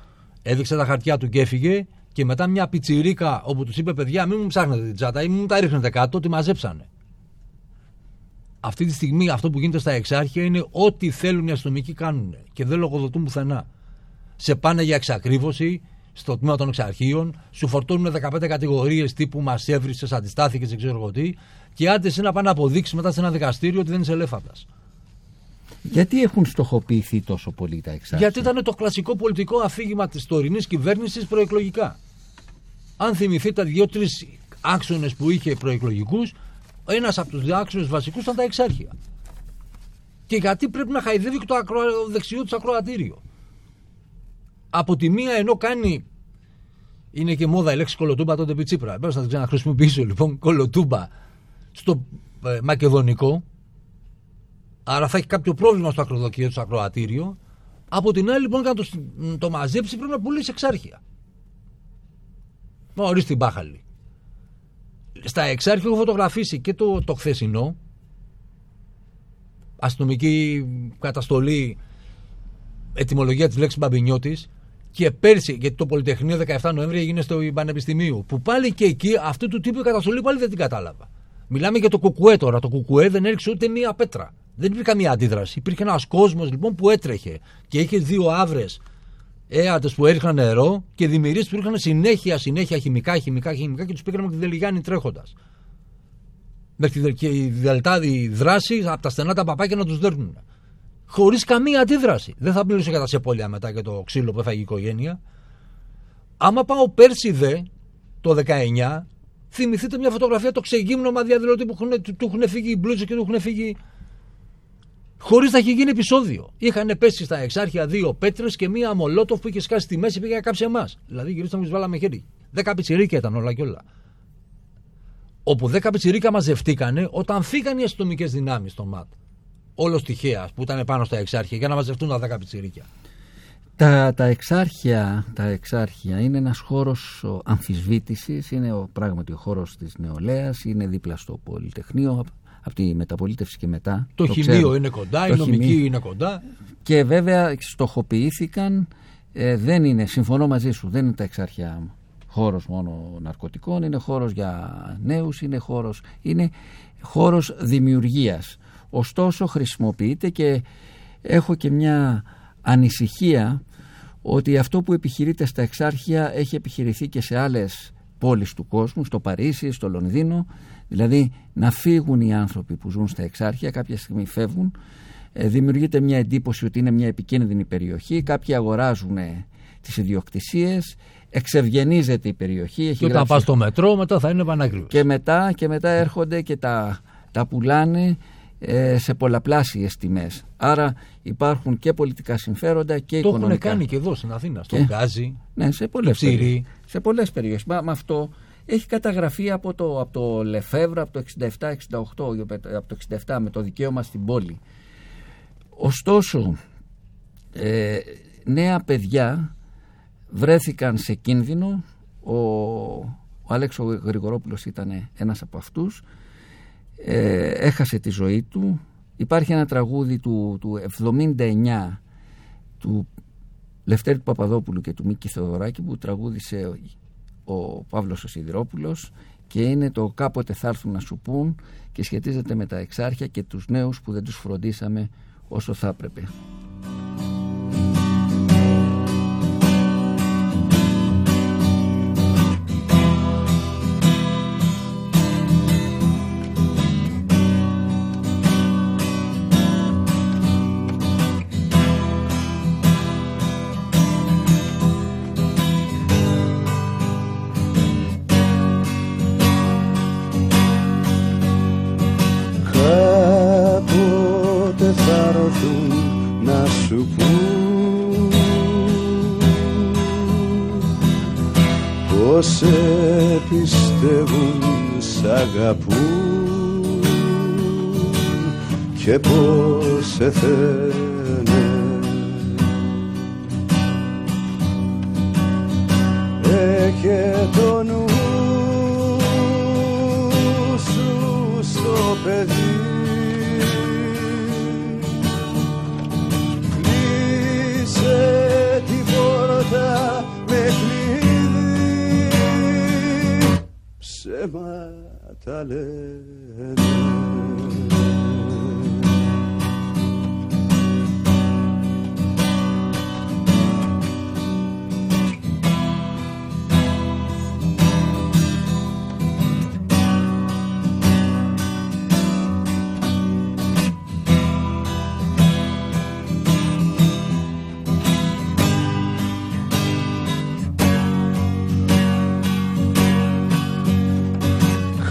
έδειξε τα χαρτιά του και έφυγε. Και μετά μια πιτσιρίκα όπου τους είπε: Παιδιά, μην μου ψάχνετε την τσάτα ή μην μου τα ρίχνετε κάτω, τη μαζέψανε. Αυτή τη στιγμή αυτό που γίνεται στα εξάρχεια είναι ό,τι θέλουν οι αστυνομικοί κάνουν και δεν λογοδοτούν πουθενά. Σε πάνε για εξακρίβωση στο τμήμα των εξαρχείων, σου φορτώνουν 15 κατηγορίες τύπου μας έβρισες, αντιστάθηκε, δεν ξέρω εγώ τι, και άντε εσύ να πάνε να αποδείξεις μετά σε ένα δικαστήριο ότι δεν είσαι ελέφαντας. γιατί έχουν στοχοποιηθεί τόσο πολύ τα εξάρχεια; Γιατί ήταν το κλασικό πολιτικό αφήγημα της τωρινής κυβέρνησης προεκλογικά. Αν θυμηθείτε δύο-τρεις άξονες που είχε προεκλογικούς, ένας από τους δύο άξονε βασικούς ήταν τα εξάρχεια. Και γιατί πρέπει να χαϊδεύει και το ακρο... δεξιό τους ακροατήριο. Από τη μία ενώ κάνει. Είναι και μόδα η λέξη κολοτούμπα τότε επί Τσίπρα. Πρέπει να την ξαναχρησιμοποιήσω λοιπόν. Κολοτούμπα στο ε, μακεδονικό. Άρα θα έχει κάποιο πρόβλημα στο ακροδοκείο του ακροατήριο. Από την άλλη, λοιπόν, για να το, σ- το μαζέψει πρέπει να πουλήσει εξάρχεια. Μα ορίστε την μπάχαλη. Στα εξάρχεια έχω φωτογραφίσει και το, το χθεσινό. Αστυνομική καταστολή, ετοιμολογία της λέξης Μπαμπινιώτης. Και πέρσι, γιατί το Πολυτεχνείο 17 Νοέμβρη έγινε στο Πανεπιστημίου. Που πάλι και εκεί αυτού του τύπου η καταστολή πάλι δεν την κατάλαβα. Μιλάμε για το κουκουέ τώρα. Το κουκουέ δεν έριξε ούτε μία πέτρα. Δεν υπήρχε καμία αντίδραση. Υπήρχε ένας κόσμος λοιπόν που έτρεχε και είχε δύο άβρες έατες που έριχναν νερό και δημιουργίες που ήρχαν συνέχεια, συνέχεια χημικά, χημικά, χημικά και τους πήγαμε με τη Δελιγάνη τρέχοντας. Μέχρι τη- και η δελτάδη δράση από τα στενά τα παπάκια να τους δέρνουν. Χωρίς καμία αντίδραση. Δεν θα μιλήσω για τα σεπόλια μετά και το ξύλο που έφαγε η οικογένεια. Άμα πάω πέρσι δε, το 19, θυμηθείτε μια φωτογραφία το ξεγύμνομα διαδηλωτή που έχουν, του, του έχουν φύγει οι μπλούζε και του έχουν φύγει. Χωρίς να έχει γίνει επεισόδιο. Είχαν πέσει στα εξάρχεια δύο πέτρες και μία μολότοφ που είχε σκάσει στη μέση πήγε να κάψει εμάς. Δηλαδή γυρίσαμε και του βάλαμε χέρι. Δέκα πιτσιρίκια ήταν όλα και όλα. Όπου δέκα πιτσιρίκα μαζευτήκανε όταν φύγαν οι αστυνομικές δυνάμεις στο ΜΑΤ. Όλος τυχαία που ήταν πάνω στα εξάρχεια για να μαζευτούν τα δέκα πιτσιρίκια. Τα, τα, εξάρχεια, τα εξάρχεια είναι ένας χώρος ο, αμφισβήτησης, είναι ο, πράγματι ο χώρος της νεολαίας, είναι δίπλα στο Πολυτεχνείο, απ- από τη μεταπολίτευση και μετά. Το, χημείο ξέρω. είναι κοντά, Το η νομική χημείο. είναι κοντά. Και βέβαια στοχοποιήθηκαν, ε, δεν είναι, συμφωνώ μαζί σου, δεν είναι τα εξάρχεια χώρος μόνο ναρκωτικών, είναι χώρος για νέους, είναι χώρος, είναι χώρος δημιουργίας. Ωστόσο χρησιμοποιείται και έχω και μια ανησυχία ότι αυτό που επιχειρείται στα εξάρχεια έχει επιχειρηθεί και σε άλλες πόλεις του κόσμου, στο Παρίσι, στο Λονδίνο, δηλαδή να φύγουν οι άνθρωποι που ζουν στα εξάρχεια, κάποια στιγμή φεύγουν, ε, δημιουργείται μια εντύπωση ότι είναι μια επικίνδυνη περιοχή, κάποιοι αγοράζουν ε, τις ιδιοκτησίες, εξευγενίζεται η περιοχή. Έχει Και όταν γράψει- πας στο μετρό, μετά θα είναι πανάκριβο. και μετά, και μετά έρχονται και τα, τα πουλάνε ε, σε πολλαπλάσιες τιμές. Άρα υπάρχουν και πολιτικά συμφέροντα και Το έχουν οικονομικά. κάνει και εδώ στην Αθήνα. Στο Και- Γκάζι. Ναι, σε πολλές, Ψήρι. περιοχές. σε πολλές περιοχές. Μα, με αυτό έχει καταγραφεί από το, από το Λεφεύρα από το 67-68, από το 67 με το δικαίωμα στην πόλη. Ωστόσο, ε, νέα παιδιά βρέθηκαν σε κίνδυνο. Ο, ο Αλέξο Γρηγορόπουλος ήταν ένας από αυτούς. Ε, έχασε τη ζωή του. Υπάρχει ένα τραγούδι του, του 79 του Λευτέρη του Παπαδόπουλου και του Μίκη Θεοδωράκη που τραγούδισε ο, ο Παύλος ο Σιδηρόπουλος και είναι το κάποτε θα έρθουν να σου πούν και σχετίζεται με τα εξάρχεια και τους νέους που δεν τους φροντίσαμε όσο θα έπρεπε. Και πως σε θένε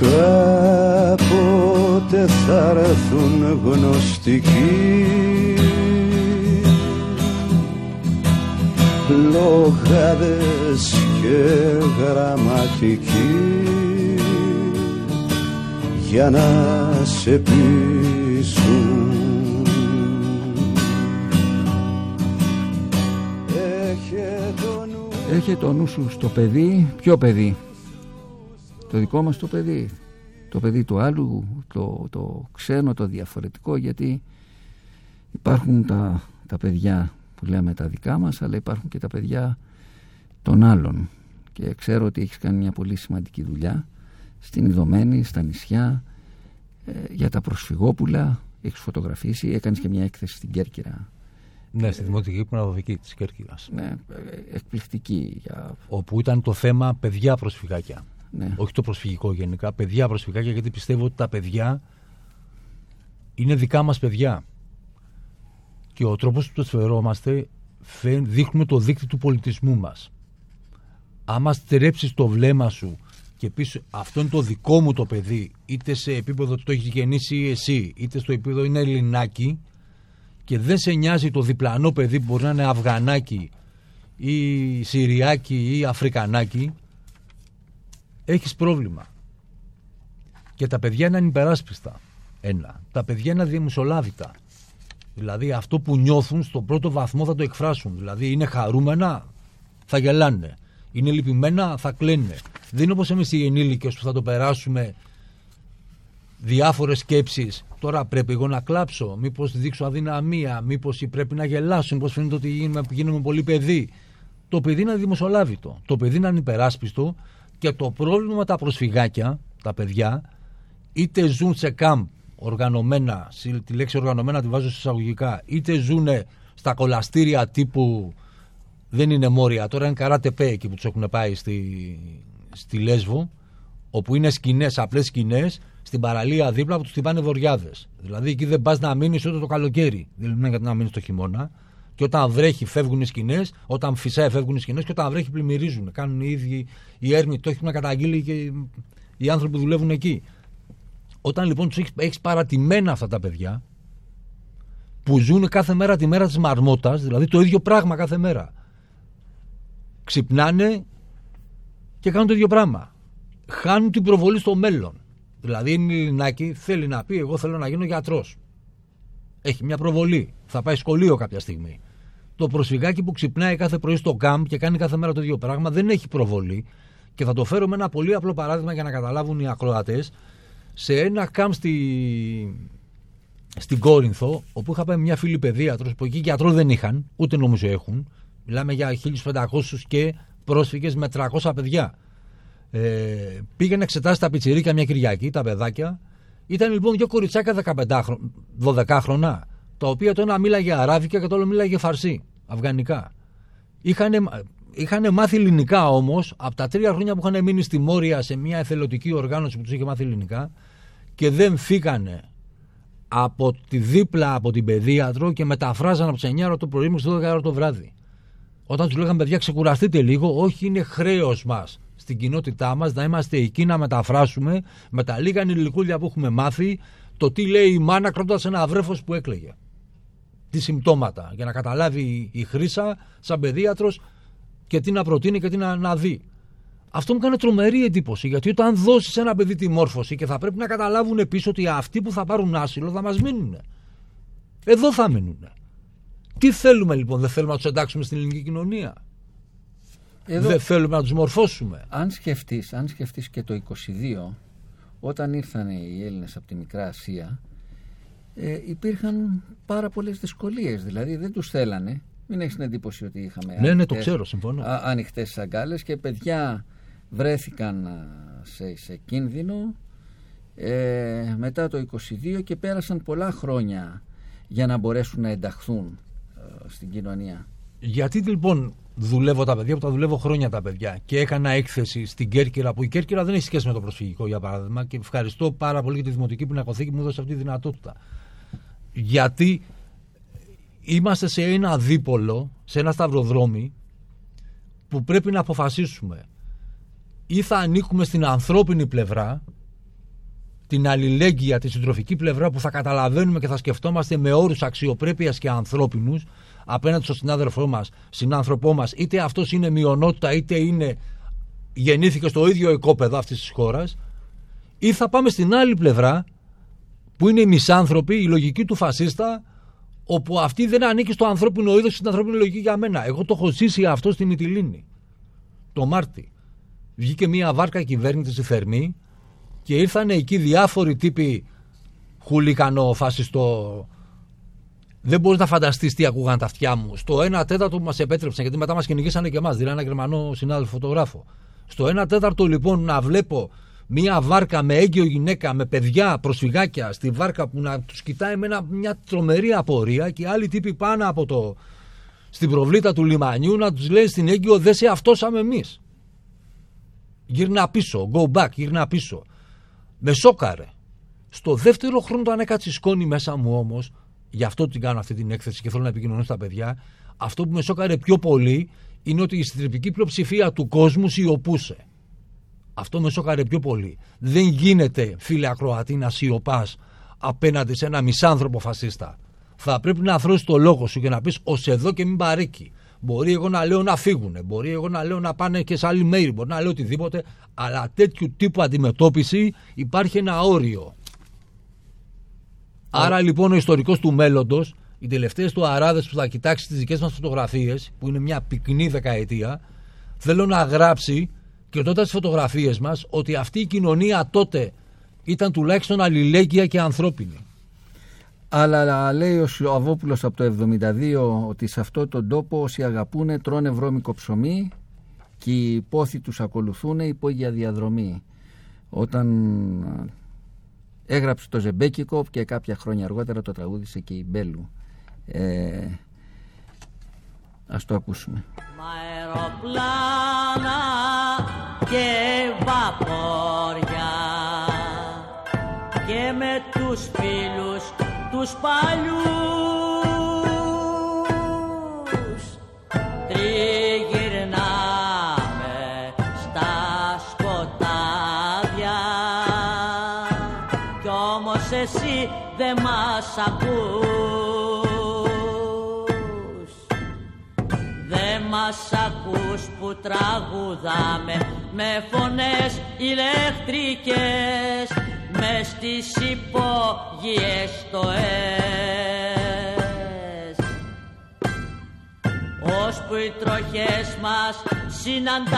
Κάποτε θα έρθουν γνωστικοί. Λογάδες και γραμματικοί. Για να σε πείσουν. Έχε το νου Έχει το νου σου στο παιδί. Ποιο παιδί; Το δικό μας το παιδί. Το παιδί του άλλου, το, το ξένο, το διαφορετικό, γιατί υπάρχουν τα, τα παιδιά που λέμε τα δικά μας, αλλά υπάρχουν και τα παιδιά των άλλων. Και ξέρω ότι έχεις κάνει μια πολύ σημαντική δουλειά στην Ιδωμένη, στα νησιά, ε, για τα προσφυγόπουλα, έχεις φωτογραφίσει, έκανες και μια έκθεση στην Κέρκυρα. Ναι, στη Δημοτική Παραδοχή της Κέρκυρας. Ναι, ε, εκπληκτική για... Όπου ήταν το θέμα παιδιά προσφυγάκια. Ναι. Όχι το προσφυγικό γενικά, παιδιά προσφυγάκια, γιατί πιστεύω ότι τα παιδιά είναι δικά μας παιδιά. Και ο τρόπος που τους φερόμαστε φε- δείχνουμε το δίκτυο του πολιτισμού μας. Άμα στερέψεις το βλέμμα σου και πεις αυτό είναι το δικό μου το παιδί, είτε σε επίπεδο ότι το έχεις γεννήσει εσύ, είτε στο επίπεδο είναι Ελληνάκι και δεν σε νοιάζει το διπλανό παιδί που μπορεί να είναι Αφγανάκι ή Συριάκι ή Αφρικανάκι, έχεις πρόβλημα. Και τα παιδιά είναι ανυπεράσπιστα. Ένα. Τα παιδιά είναι αδιαμεσολάβητα. Δηλαδή αυτό που νιώθουν στον πρώτο βαθμό θα το εκφράσουν. Δηλαδή είναι χαρούμενα, θα γελάνε. Είναι λυπημένα, θα κλαίνε. Δεν είναι όπως εμείς οι ενήλικες που θα το περάσουμε διάφορες σκέψεις. Τώρα πρέπει εγώ να κλάψω, μήπως δείξω αδυναμία, μήπως πρέπει να γελάσω, μήπως φαίνεται ότι γίνομαι, γίνομαι πολύ παιδί. Το παιδί είναι δημοσιολάβητο. Το παιδί είναι ανυπεράσπιστο και το πρόβλημα με τα προσφυγάκια, τα παιδιά, είτε ζουν σε κάμπ οργανωμένα, συ- τη λέξη οργανωμένα τη βάζω σε εισαγωγικά, είτε ζουν στα κολαστήρια τύπου δεν είναι μόρια, τώρα είναι καράτε πέ εκεί που τους έχουν πάει στη, στη Λέσβο, όπου είναι σκηνές, απλές σκηνές, στην παραλία δίπλα που τους χτυπάνε βοριάδες. Δηλαδή εκεί δεν πας να μείνεις ούτε το καλοκαίρι. Δεν είναι γιατί να μείνεις το χειμώνα. Και όταν βρέχει φεύγουν οι σκηνές, όταν φυσάει φεύγουν οι σκηνές και όταν βρέχει πλημμυρίζουν. Κάνουν οι ίδιοι οι έρμοι, το έχουν καταγγείλει και οι άνθρωποι που δουλεύουν εκεί. Όταν λοιπόν τους έχεις παρατημένα αυτά τα παιδιά, που ζουν κάθε μέρα τη μέρα της μαρμότας, δηλαδή το ίδιο πράγμα κάθε μέρα. Ξυπνάνε και κάνουν το ίδιο πράγμα. Χάνουν την προβολή στο μέλλον. Δηλαδή, είναι Ελληνάκι, θέλει να πει: Εγώ θέλω να γίνω γιατρός. Έχει μια προβολή. Θα πάει σχολείο κάποια στιγμή. Το προσφυγάκι που ξυπνάει κάθε πρωί στο κάμπ και κάνει κάθε μέρα το ίδιο πράγμα δεν έχει προβολή. Και θα το φέρω με ένα πολύ απλό παράδειγμα για να καταλάβουν οι ακροατές. Σε ένα κάμπ στη... στην Κόρινθο, όπου είχα πάει μια φίλη παιδίατρος, που εκεί γιατρό δεν είχαν, ούτε νομίζω έχουν. Μιλάμε για 1500 και πρόσφυγες με 300 παιδιά. Ε, πήγε να εξετάσει τα πιτσιρίκια μια Κυριακή, τα παιδάκια. Ήταν λοιπόν δύο κοριτσάκια 15 χρονο, 12 χρονά, τα οποία το ένα μίλαγε αράβικα και το άλλο μίλαγε φαρσί, αφγανικά. Είχαν, είχαν μάθει ελληνικά όμως από τα τρία χρόνια που είχαν μείνει στη Μόρια σε μια εθελοντική οργάνωση που τους είχε μάθει ελληνικά και δεν φύγανε από τη δίπλα από την παιδίατρο και μεταφράζαν από τις 9 ώρα το πρωί μέχρι τις 12 ώρα το βράδυ. Όταν τους λέγαμε παιδιά, ξεκουραστείτε λίγο, όχι είναι χρέος μας στην κοινότητά μας να είμαστε εκεί να μεταφράσουμε με τα λίγα ενηλικούλια που έχουμε μάθει το τι λέει η μάνα κρατώντας ένα βρέφος που έκλαιγε. Τι συμπτώματα, για να καταλάβει η Χρύσα σαν παιδίατρος και τι να προτείνει και τι να, να δει. Αυτό μου κάνει τρομερή εντύπωση γιατί όταν δώσεις ένα παιδί τη μόρφωση και θα πρέπει να καταλάβουν επίσης ότι αυτοί που θα πάρουν άσυλο θα μας μείνουν. Εδώ θα μείνουν. Τι θέλουμε λοιπόν, δεν θέλουμε να τους εντάξουμε στην ελληνική κοινωνία; Εδώ- Δεν θέλουμε να τους μορφώσουμε. Αν σκεφτείς, αν σκεφτείς και το 22, όταν ήρθαν οι Έλληνες από τη Μικρά Ασία, ε, υπήρχαν πάρα πολλές δυσκολίες. Δηλαδή δεν τους θέλανε. Μην έχεις την εντύπωση ότι είχαμε Ναι, ναι, το ανοιχτές- ξέρω, συμφωνώ. α- ανοιχτές αγκάλες και παιδιά βρέθηκαν α, σε, σε κίνδυνο ε, μετά το 22 και πέρασαν πολλά χρόνια για να μπορέσουν να ενταχθούν ε, στην κοινωνία. Γιατί λοιπόν δουλεύω τα παιδιά που τα δουλεύω χρόνια τα παιδιά και έκανα έκθεση στην Κέρκυρα που η Κέρκυρα δεν έχει σχέση με το προσφυγικό για παράδειγμα και ευχαριστώ πάρα πολύ και τη Δημοτική Πινακοθήκη που μου έδωσε αυτή τη δυνατότητα. Γιατί είμαστε σε ένα δίπολο, σε ένα σταυροδρόμι που πρέπει να αποφασίσουμε ή θα ανήκουμε στην ανθρώπινη πλευρά την αλληλέγγυα, τη συντροφική πλευρά που θα καταλαβαίνουμε και θα σκεφτόμαστε με όρους αξιοπρέπειας και ανθρώπινους απέναντι στον συνάδελφό μας, συνάνθρωπό μας, είτε αυτός είναι μειονότητα, είτε είναι γεννήθηκε στο ίδιο οικόπεδο αυτής της χώρας, ή θα πάμε στην άλλη πλευρά που είναι οι μισάνθρωποι, η λογική του φασίστα, όπου αυτή δεν ανήκει στο ανθρώπινο είδος, στην ανθρώπινη λογική για μένα. Εγώ το έχω ζήσει αυτό στη Μυτιλίνη. Το Μάρτι. Βγήκε μια βάρκα κυβέρνηση στη Θερμή και ήρθαν εκεί διάφοροι τύποι χουλικανό, φασιστό. Δεν μπορείς να φανταστείς τι ακούγαν τα αυτιά μου. Στο 1 τέταρτο που μας επέτρεψαν, γιατί μετά μας κυνηγήσανε και εμάς, δηλαδή ένα γερμανό συνάδελφο φωτογράφο. Στο 1 τέταρτο λοιπόν να βλέπω μια βάρκα με έγκυο γυναίκα, με παιδιά, προσφυγάκια στη βάρκα που να τους κοιτάει με ένα- μια τρομερή απορία και άλλοι τύποι πάνω από το, στην προβλήτα του λιμανιού να τους λέει στην έγκυο δεν σε αυτόσαμε εμείς. Γύρνα πίσω, go back, γύρνα πίσω. Με σόκαρε. Στο δεύτερο χρόνο το αν έκατσε η σκόνη μέσα μου όμως, γι' αυτό την κάνω αυτή την έκθεση και θέλω να επικοινωνήσω στα παιδιά, αυτό που με σόκαρε πιο πολύ είναι ότι η συντριπτική πλειοψηφία του κόσμου σιωπούσε. Αυτό με σόκαρε πιο πολύ. Δεν γίνεται, φίλε Ακροατή, να σιωπάς απέναντι σε ένα μισάνθρωπο φασίστα. Θα πρέπει να θρώσεις το λόγο σου και να πεις ως εδώ και μην παρήκει. Μπορεί εγώ να λέω να φύγουν, μπορεί εγώ να λέω να πάνε και σε άλλη μέρη, μπορεί να λέω οτιδήποτε, αλλά τέτοιου τύπου αντιμετώπιση υπάρχει ένα όριο. Άρα λοιπόν ο ιστορικός του μέλλοντος, οι τελευταίες του αράδες που θα κοιτάξει τις δικές μας φωτογραφίες, που είναι μια πυκνή δεκαετία, θέλω να γράψει και τότε τις φωτογραφίες μας ότι αυτή η κοινωνία τότε ήταν τουλάχιστον αλληλέγγυα και ανθρώπινη. Αλλά λέει ο Σιωαβόπουλος από το 72 ότι σε αυτόν τον τόπο όσοι αγαπούνε τρώνε βρώμικο ψωμί και οι πόθοι τους ακολουθούν υπόγεια διαδρομή. Όταν α, έγραψε το Ζεμπέκικο και κάποια χρόνια αργότερα το τραγούδισε και η Μπέλου. Ε, ας το ακούσουμε. αεροπλάνα και βαπόρια. Και με τους φίλους τους παλιούς τριγυρνάμε στα σκοτάδια. Κι όμως εσύ δεν μας ακούς. Δε μας ακούς που τραγουδάμε με φωνές ηλεκτρικές μες στις υπόγειες στοές. Ώσπου οι τροχές μας συναντάνε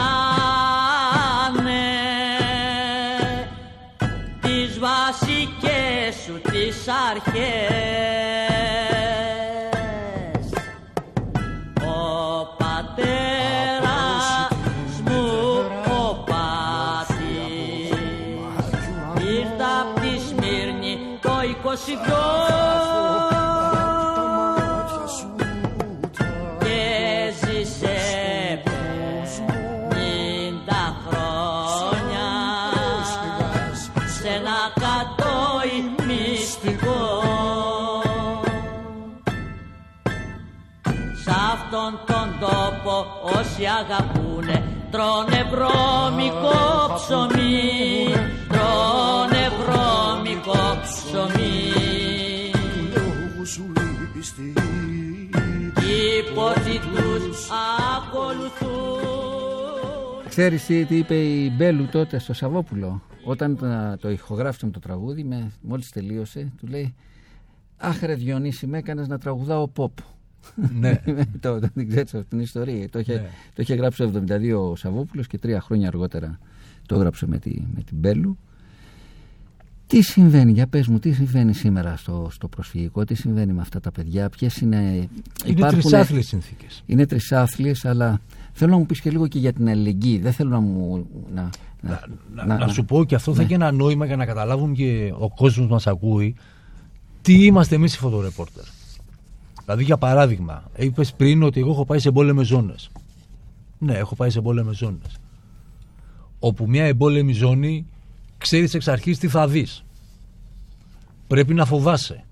τις βασικές σου τις αρχές 22 και ζήσε πενήντα χρόνια σε ένα κατόι μυστικό. Σ' αυτόν τον τόπο όσοι αγαπούνε τρώνε βρώμικο ψωμί Ξέρεις τι, τι είπε η Μπέλου τότε στο Σαββόπουλο όταν το, το ηχογράφησε με το τραγούδι με, μόλις τελείωσε του λέει Αχ ρε Διονύση με έκανες να τραγουδάω pop Ναι. το, το, την ξέρεις αυτή την ιστορία το είχε, Ναι. το είχε γράψει το 72 ο Σαββόπουλος και τρία χρόνια αργότερα το έγραψε με, τη, με την Μπέλου τι συμβαίνει, για πες μου, τι συμβαίνει σήμερα στο, στο προσφυγικό, τι συμβαίνει με αυτά τα παιδιά, ποιες είναι... Είναι τρισάθλιες συνθήκες. Είναι τρισάθλιες, αλλά θέλω να μου πεις και λίγο και για την αλληλεγγύη. Δεν θέλω να μου... Να, Να, να, σου πω και αυτό θα έχει ένα νόημα για να καταλάβουν και ο κόσμος μας ακούει τι είμαστε εμείς οι φωτορεπόρτερ. Δηλαδή για παράδειγμα, είπες πριν ότι εγώ έχω πάει σε εμπόλεμες ζώνες. Ναι, έχω πάει σε εμπόλεμες ζώνες. Όπου μια εμπόλεμη ζώνη ξέρεις εξ αρχής τι θα δεις. Πρέπει να φοβάσαι.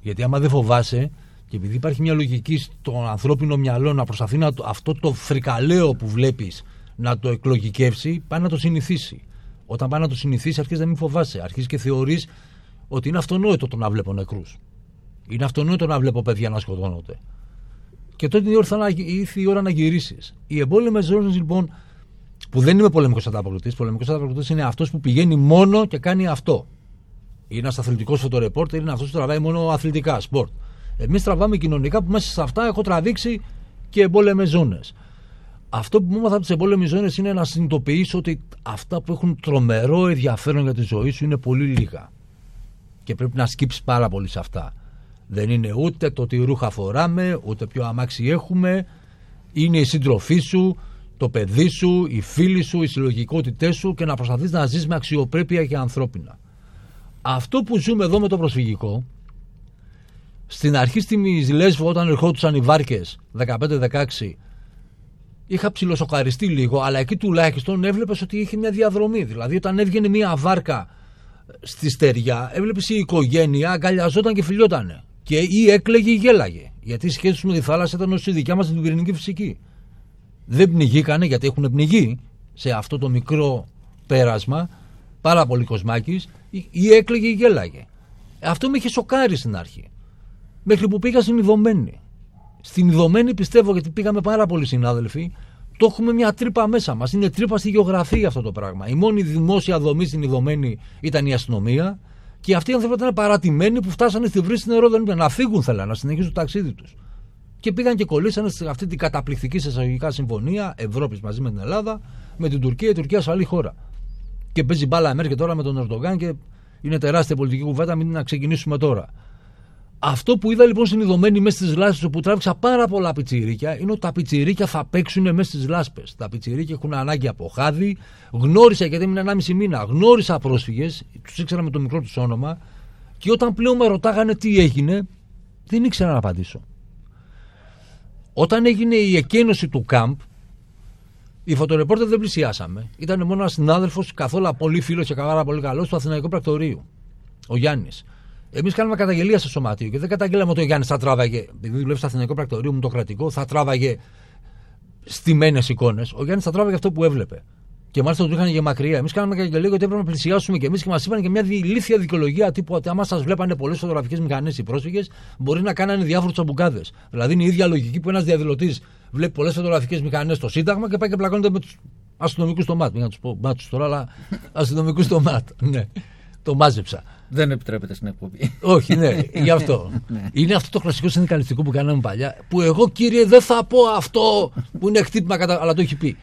Γιατί άμα δεν φοβάσαι και επειδή υπάρχει μια λογική στο ανθρώπινο μυαλό να προσπαθεί να το, αυτό το φρικαλαίο που βλέπεις να το εκλογικεύσει, πάει να το συνηθίσει. Όταν πάει να το συνηθίσει, αρχίζει να μην φοβάσαι. Αρχίζει και θεωρείς ότι είναι αυτονόητο το να βλέπω νεκρούς. Είναι αυτονόητο να βλέπω παιδιά να σκοτώνονται. Και τότε ήρθε, να, ήρθε η ώρα να γυρίσεις. Οι εμπόλεμες ζώνες λοιπόν, που δεν είμαι πολεμικός ανταποκριτής, πολεμικός ανταποκριτής είναι αυτός που πηγαίνει μόνο και κάνει αυτό. Είναι ένας αθλητικός φωτορεπόρτερ, είναι αυτός που τραβάει μόνο αθλητικά, σπορτ. Εμείς τραβάμε κοινωνικά που μέσα σε αυτά έχω τραβήξει και εμπόλεμες ζώνες. Αυτό που μου έμαθα από τις εμπόλεμες ζώνες είναι να συνειδητοποιήσω ότι αυτά που έχουν τρομερό ενδιαφέρον για τη ζωή σου είναι πολύ λίγα. Και πρέπει να σκύψεις πάρα πολύ σε αυτά. Δεν είναι ούτε το τι ρούχα φοράμε, ούτε ποιο αμάξι έχουμε. Είναι η σύντροφή σου, το παιδί σου, οι φίλοι σου, οι συλλογικότητές σου και να προσπαθείς να ζεις με αξιοπρέπεια και ανθρώπινα. Αυτό που ζούμε εδώ με το προσφυγικό, στην αρχή στη Λέσβο όταν ερχόντουσαν οι βάρκες 15-16 είχα ψιλοσοκαριστεί λίγο, αλλά εκεί τουλάχιστον έβλεπες ότι είχε μια διαδρομή. Δηλαδή, όταν έβγαινε μια βάρκα στη στεριά, έβλεπες η οικογένεια αγκαλιαζόταν και φιλιότανε. Και ή έκλαιγε ή γέλαγε. Γιατί η σχέση τους με τη θάλασσα ήταν ως η δικιά μας την πυρηνική φυσική. Δεν πνιγήκανε γιατί έχουν πνιγεί σε αυτό το μικρό πέρασμα πάρα πολύ κοσμάκι, ή έκλαιγε ή γέλαγε. Αυτό με είχε σοκάρει στην αρχή. Μέχρι που πήγα στην Ιδωμένη. Στην Ιδωμένη πιστεύω γιατί πήγαμε πάρα πολλοί συνάδελφοι, το έχουμε μια τρύπα μέσα μας. Είναι τρύπα στη γεωγραφία αυτό το πράγμα. Η μόνη δημόσια δομή στην Ιδωμένη ήταν η αστυνομία και αυτοί οι άνθρωποι ήταν παρατημένοι που φτάσανε στη βρύση νερό, δεν είπαν να φύγουν, θέλανε να συνεχίσουν το ταξίδι τους. Και πήγαν και κολλήσανε σε αυτή την καταπληκτική σε εισαγωγικά συμφωνία Ευρώπης μαζί με την Ελλάδα, με την Τουρκία, η Τουρκία ασφαλή χώρα. Και παίζει μπάλα Μέρκε τώρα με τον Ερντογάν και είναι τεράστια πολιτική κουβέντα, μην να ξεκινήσουμε τώρα. Αυτό που είδα λοιπόν στην ειδωμένη μέσα στις λάσπες, όπου τράβηξα πάρα πολλά πιτσιρίκια, είναι ότι τα πιτσιρίκια θα παίξουν μέσα στις λάσπες. Τα πιτσιρίκια έχουν ανάγκη από χάδι. Γνώρισα, γιατί έμεινα 1,5 μήνα, γνώρισα πρόσφυγες, τους ήξερα με το μικρό τους όνομα, και όταν πλέον με ρωτάγανε τι έγινε, δεν ήξερα να απαντήσω. Όταν έγινε η εκένωση του κάμπ, οι φωτορεπόρτερ δεν πλησιάσαμε. Ήταν μόνο ένας συνάδελφος, καθόλου πολύ φίλος και πάρα πολύ καλός του Αθηναϊκού Πρακτορείου, ο Γιάννης. Εμείς κάναμε καταγγελία στο σωματείο και δεν καταγγέλαμε ότι ο Γιάννης θα τράβαγε, επειδή δουλεύει στο Αθηναϊκό Πρακτορείο μου το κρατικό, θα τράβαγε στημένε εικόνες. Ο Γιάννης θα τράβαγε αυτό που έβλεπε. Και μάλιστα το είχαν για μακριά. Εμείς κάναμε καταγγελία γιατί έπρεπε να πλησιάσουμε και εμείς και μας είπαν και μια ηλίθια δικαιολογία τύπου ότι άμα σας βλέπανε πολλές φωτογραφικές μηχανές οι πρόσφυγες, μπορεί να κάνανε διάφορους τσαμπουκάδες. Δηλαδή είναι η ίδια λογική που ένας διαδηλωτής βλέπει πολλές φωτογραφικές μηχανές στο Σύνταγμα και πάει και πλακώνεται με τους αστυνομικούς στο ΜΑΤ. Μην να τους πω μάτσου τώρα, αλλά αστυνομικούς στο ΜΑΤ. Ναι. Το μάζεψα. Δεν επιτρέπεται στην εκπομπή. Όχι, ναι, γι' αυτό. είναι αυτό το κλασικό συνδικαλιστικό που κάναμε παλιά. Που εγώ, κύριε, δεν θα πω αυτό που είναι χτύπημα κατά. Αλλά το έχει πει.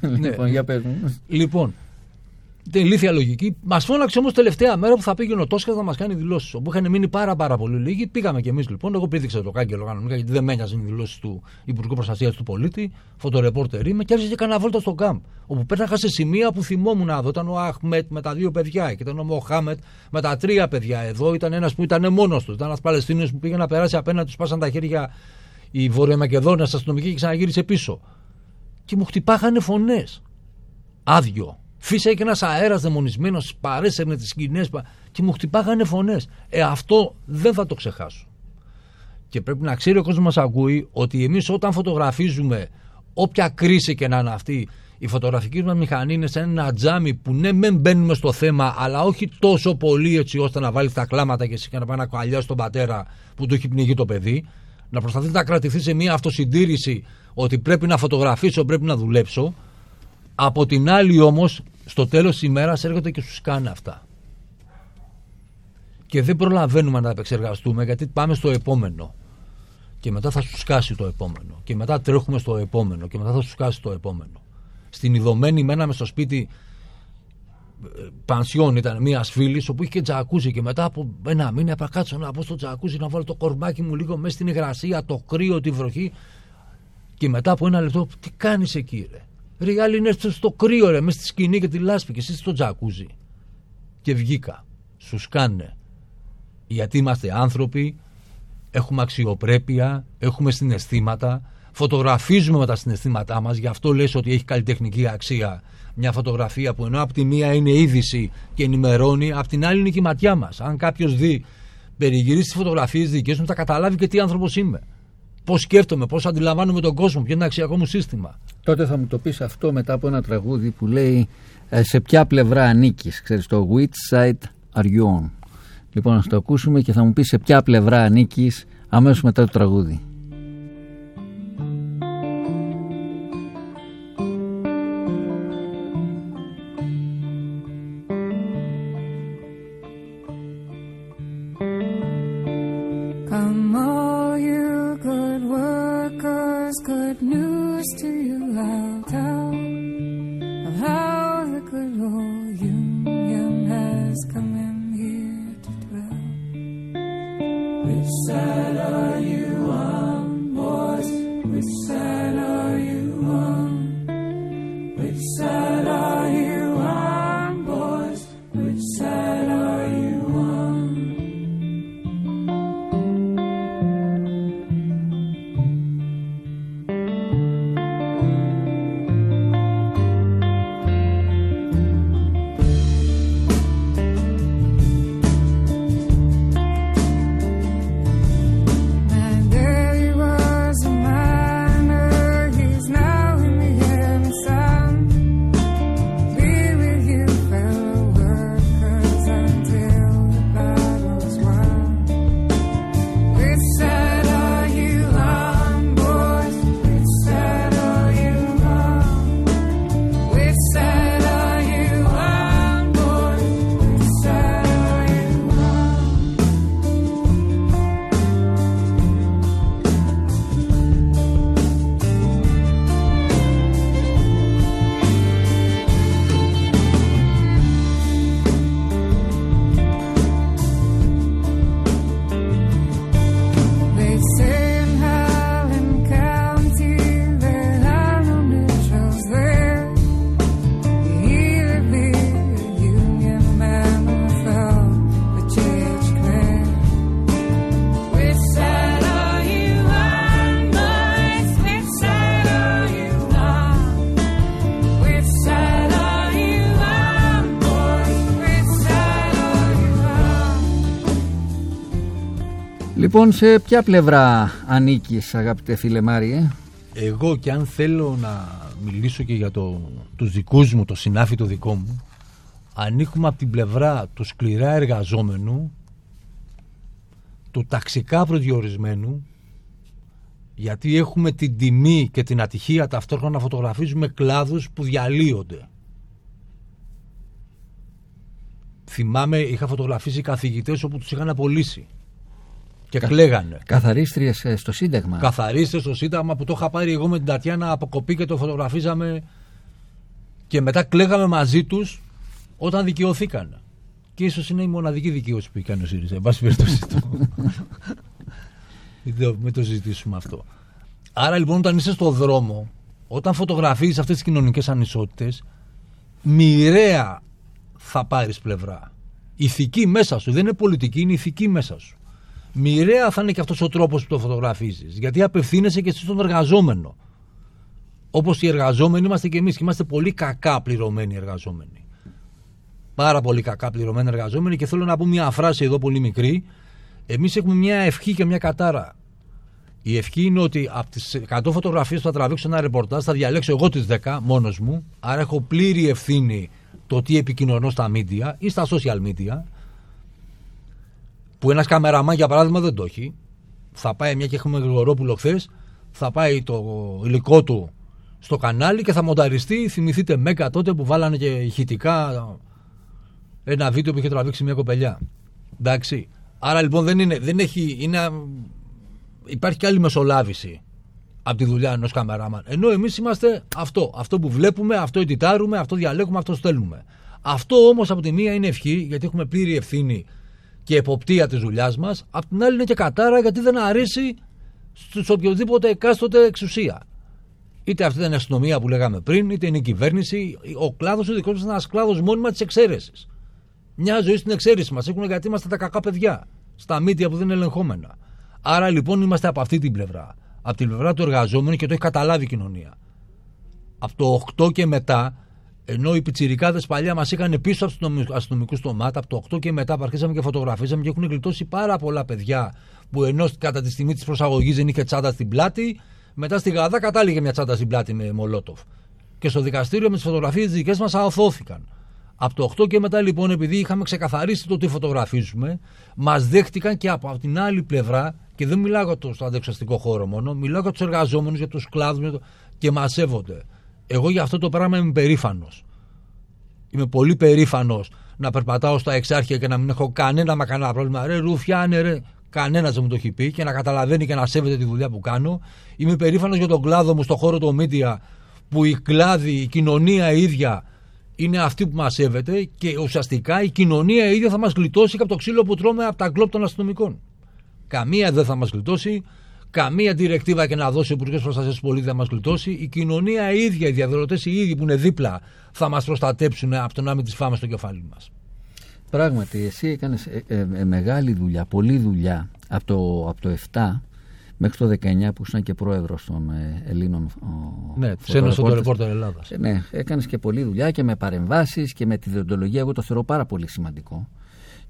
λοιπόν, για πες μου. Λοιπόν, την ηλίθια λογική. Μας φώναξε όμως τελευταία μέρα που θα πήγαινε ο Τόσκα να μας κάνει δηλώσεις. Όπου είχαν μείνει πάρα, πάρα πολύ λίγοι. Πήγαμε κι εμείς λοιπόν. Εγώ πήδηξα το κάγκελο κανονικά γιατί δεν με ένοιαζαν οι δηλώσεις του Υπουργού Προστασίας του Πολίτη. Φωτορεπόρτερ είμαι και άρχισε και κανένα βόλτα στο κάμπ. Όπου πέρναγα σε σημεία που θυμόμουν εδώ. Ήταν ο Αχμέτ με τα δύο παιδιά και ήταν ο Μοχάμετ με τα τρία παιδιά. Εδώ ήταν ένας που ήταν μόνος τους. Ήταν ένας Παλαιστίνιος που πήγε να περάσει απέναντι, τους πάσαν τα χέρια η Βορειομακεδόνια αστυνομική και ξαναγύρισε πίσω. Και μου χτυπάγανε φωνές. Άδειο. Φύσαγε και ένας αέρας δαιμονισμένος, παρέσαιρνε τις σκηνές και μου χτυπάγανε φωνές. Ε, αυτό δεν θα το ξεχάσω. Και πρέπει να ξέρει ο κόσμος μας ακούει ότι εμείς όταν φωτογραφίζουμε, όποια κρίση και να είναι αυτή, η φωτογραφική μας μηχανή είναι σαν ένα τζάμι που ναι, μεν μπαίνουμε στο θέμα, αλλά όχι τόσο πολύ έτσι ώστε να βάλει τα κλάματα και εσύ και να πάει να κολλιάσει τον πατέρα που του έχει πνιγεί το παιδί. Να προσπαθεί να κρατηθεί σε μια αυτοσυντήρηση ότι πρέπει να φωτογραφίσω, πρέπει να δουλέψω Από την άλλη όμως, στο τέλος της ημέρας έρχονται και σου κάνει αυτά. Και δεν προλαβαίνουμε να τα επεξεργαστούμε γιατί πάμε στο επόμενο. Και μετά θα σου σκάσει το επόμενο. Και μετά τρέχουμε στο επόμενο. Και μετά θα σου σκάσει το επόμενο. Στην ειδωμένη μέναμε στο σπίτι ε, πανσιόν ήταν μιας φίλης όπου είχε και τζακούζι και μετά από ένα μήνα είπα κάτσω να μπω στο τζακούζι να βάλω το κορμάκι μου λίγο μέσα στην υγρασία, το κρύο, τη βροχή και μετά από ένα λεπτό τι κάνεις εκεί ρε; Ρε οι άλλοι είναι στο- στο κρύο ρε μέσα στη σκηνή και τη λάσπη και εσύ στο τζακούζι. Και βγήκα. Σου σκάνε γιατί είμαστε άνθρωποι έχουμε αξιοπρέπεια έχουμε συναισθήματα φωτογραφίζουμε με τα συναισθήματά μας γι' αυτό λες ότι έχει καλλιτεχνική αξία μια φωτογραφία που ενώ από τη μία είναι είδηση και ενημερώνει απ' την άλλη είναι και η ματιά μας. Αν κάποιος δει περιγυρίσει τις φωτογραφίες δικές μου θα καταλάβει και τι άνθρωπος είμαι πώς σκέφτομαι, πώς αντιλαμβάνομαι τον κόσμο ποιο είναι το αξιακό μου σύστημα Τότε θα μου το πεις αυτό μετά από ένα τραγούδι που λέει ε, σε ποια πλευρά ανήκεις. Ξέρεις το which side are you on. Λοιπόν, να το ακούσουμε και θα μου πεις σε ποια πλευρά ανήκεις αμέσως μετά το τραγούδι. Λοιπόν, σε ποια πλευρά ανήκεις αγαπητέ φίλε Μάριε; Εγώ και αν θέλω να μιλήσω και για το, τους δικούς μου, το συνάφι το δικό μου, ανήκουμε από την πλευρά του σκληρά εργαζόμενου, του ταξικά προδιορισμένου, γιατί έχουμε την τιμή και την ατυχία ταυτόχρονα να φωτογραφίζουμε κλάδους που διαλύονται. Θυμάμαι, είχα φωτογραφίσει καθηγητές όπου τους είχαν απολύσει και κλαίγανε. Καθαρίστριες ε, στο Σύνταγμα. Καθαρίστε στο Σύνταγμα που το είχα πάρει εγώ με την Τατιάνα από κοπή και το φωτογραφίζαμε και μετά κλαίγαμε μαζί τους όταν δικαιωθήκαν. Και ίσως είναι η μοναδική δικαίωση που έκανε ο ΣΥΡΙΖΑ. Εν πάση περιπτώσει το. Μην το- Μην το συζητήσουμε αυτό. Άρα λοιπόν όταν είσαι στο δρόμο, όταν φωτογραφίζεις αυτές τις κοινωνικές ανισότητες, μοιραία θα πάρεις πλευρά. Ηθική μέσα σου, δεν είναι πολιτική, είναι ηθική μέσα σου. Μοιραία θα είναι και αυτός ο τρόπος που το φωτογραφίζεις, γιατί απευθύνεσαι και στον εργαζόμενο. Όπως οι εργαζόμενοι είμαστε και εμείς και είμαστε πολύ κακά πληρωμένοι εργαζόμενοι. Πάρα πολύ κακά πληρωμένοι εργαζόμενοι και θέλω να πω μια φράση εδώ πολύ μικρή. Εμείς έχουμε μια ευχή και μια κατάρα. Η ευχή είναι ότι από τις 100 φωτογραφίες που θα τραβήξω ένα ρεπορτάζ θα διαλέξω εγώ τις 10 μόνος μου. Άρα έχω πλήρη ευθύνη το τι επικοινωνώ στα media ή στα social media. Που ένας καμεραμάν για παράδειγμα δεν το έχει. Θα πάει μια και έχουμε Γρηγορόπουλο χθες, θα πάει το υλικό του στο κανάλι και θα μονταριστεί. Θυμηθείτε Μέκα τότε που βάλανε και ηχητικά ένα βίντεο που είχε τραβήξει μια κοπελιά. Εντάξει. Άρα λοιπόν δεν είναι, δεν έχει, είναι, υπάρχει και άλλη μεσολάβηση από τη δουλειά ενός καμεράμαν. Ενώ εμείς είμαστε αυτό. Αυτό που βλέπουμε, αυτό editάρουμε, αυτό διαλέγουμε, αυτό στέλνουμε. Αυτό όμως από τη μία είναι ευχή, γιατί έχουμε πλήρη ευθύνη και εποπτεία της δουλειάς μας. Απ' την άλλη είναι και κατάρα, γιατί δεν αρέσει στους οποιοδήποτε εκάστοτε εξουσία. Είτε αυτή ήταν η αστυνομία που λέγαμε πριν, είτε είναι η κυβέρνηση. Ο κλάδος ο δικός μας είναι ένας κλάδος μόνιμα της εξαίρεσης. Μια ζωή στην εξαίρεση μας έχουν γιατί είμαστε τα κακά παιδιά. Στα μύτια που δεν είναι ελεγχόμενα. Άρα λοιπόν είμαστε από αυτή την πλευρά. Από την πλευρά του εργαζόμενου και το έχει καταλάβει η κοινωνία. Από το 8 και μετά, ενώ οι πιτσιρικάδες παλιά μας είχαν πίσω από τους αστυνομικούς στομάτα, από το 8 και μετά που αρχίσαμε και φωτογραφίζαμε και έχουν γλιτώσει πάρα πολλά παιδιά που ενώ κατά τη στιγμή της προσαγωγής δεν είχε τσάντα στην πλάτη, μετά στη Γαδά κατάληγε μια τσάντα στην πλάτη με Μολότοφ. Και στο δικαστήριο με τις φωτογραφίες δικές μας αοθώθηκαν. Από το 8 και μετά λοιπόν, επειδή είχαμε ξεκαθαρίσει το τι φωτογραφίζουμε, μας δέχτηκαν και από την άλλη πλευρά, και δεν μιλάω για το στο αντεξαστικό χώρο μόνο, μιλάω για τους εργαζόμενους, για τους κλάδους και μας σέβονται. Εγώ για αυτό το πράγμα είμαι περήφανος. Είμαι πολύ περήφανος να περπατάω στα εξάρχεια και να μην έχω κανένα μα κανένα πρόβλημα. Ρε, ρουφιάνε, ρε. Κανένας δεν μου το έχει πει και να καταλαβαίνει και να σέβεται τη δουλειά που κάνω. Είμαι περήφανος για τον κλάδο μου στον χώρο των media που η κλάδη, η κοινωνία ίδια είναι αυτή που μας σέβεται και ουσιαστικά η κοινωνία ίδια θα μας γλιτώσει και από το ξύλο που τρώμε από τα γκλόπ των αστυνομικών. Καμία δεν θα μας γλιτώσει, καμία διρεκτίβα και να δώσει ο Υπουργός Προστασίας του Πολίτη θα μας γλιτώσει. Η κοινωνία ίδια, οι διαδηλωτές οι ίδιοι που είναι δίπλα θα μας προστατέψουν από το να μην τις φάμε στο κεφάλι μας. Πράγματι, εσύ έκανες ε, ε, ε, μεγάλη δουλειά, πολλή δουλειά από το, από το 7 μέχρι το 19 που ήσουν και πρόεδρος των ε, Ελλήνων. Ναι, τη Ένωση των Ρεπόρτερ Ελλάδας. Ε, ναι, έκανες και πολλή δουλειά και με παρεμβάσεις και με τη διοντολογία. Εγώ το θεωρώ πάρα πολύ σημαντικό.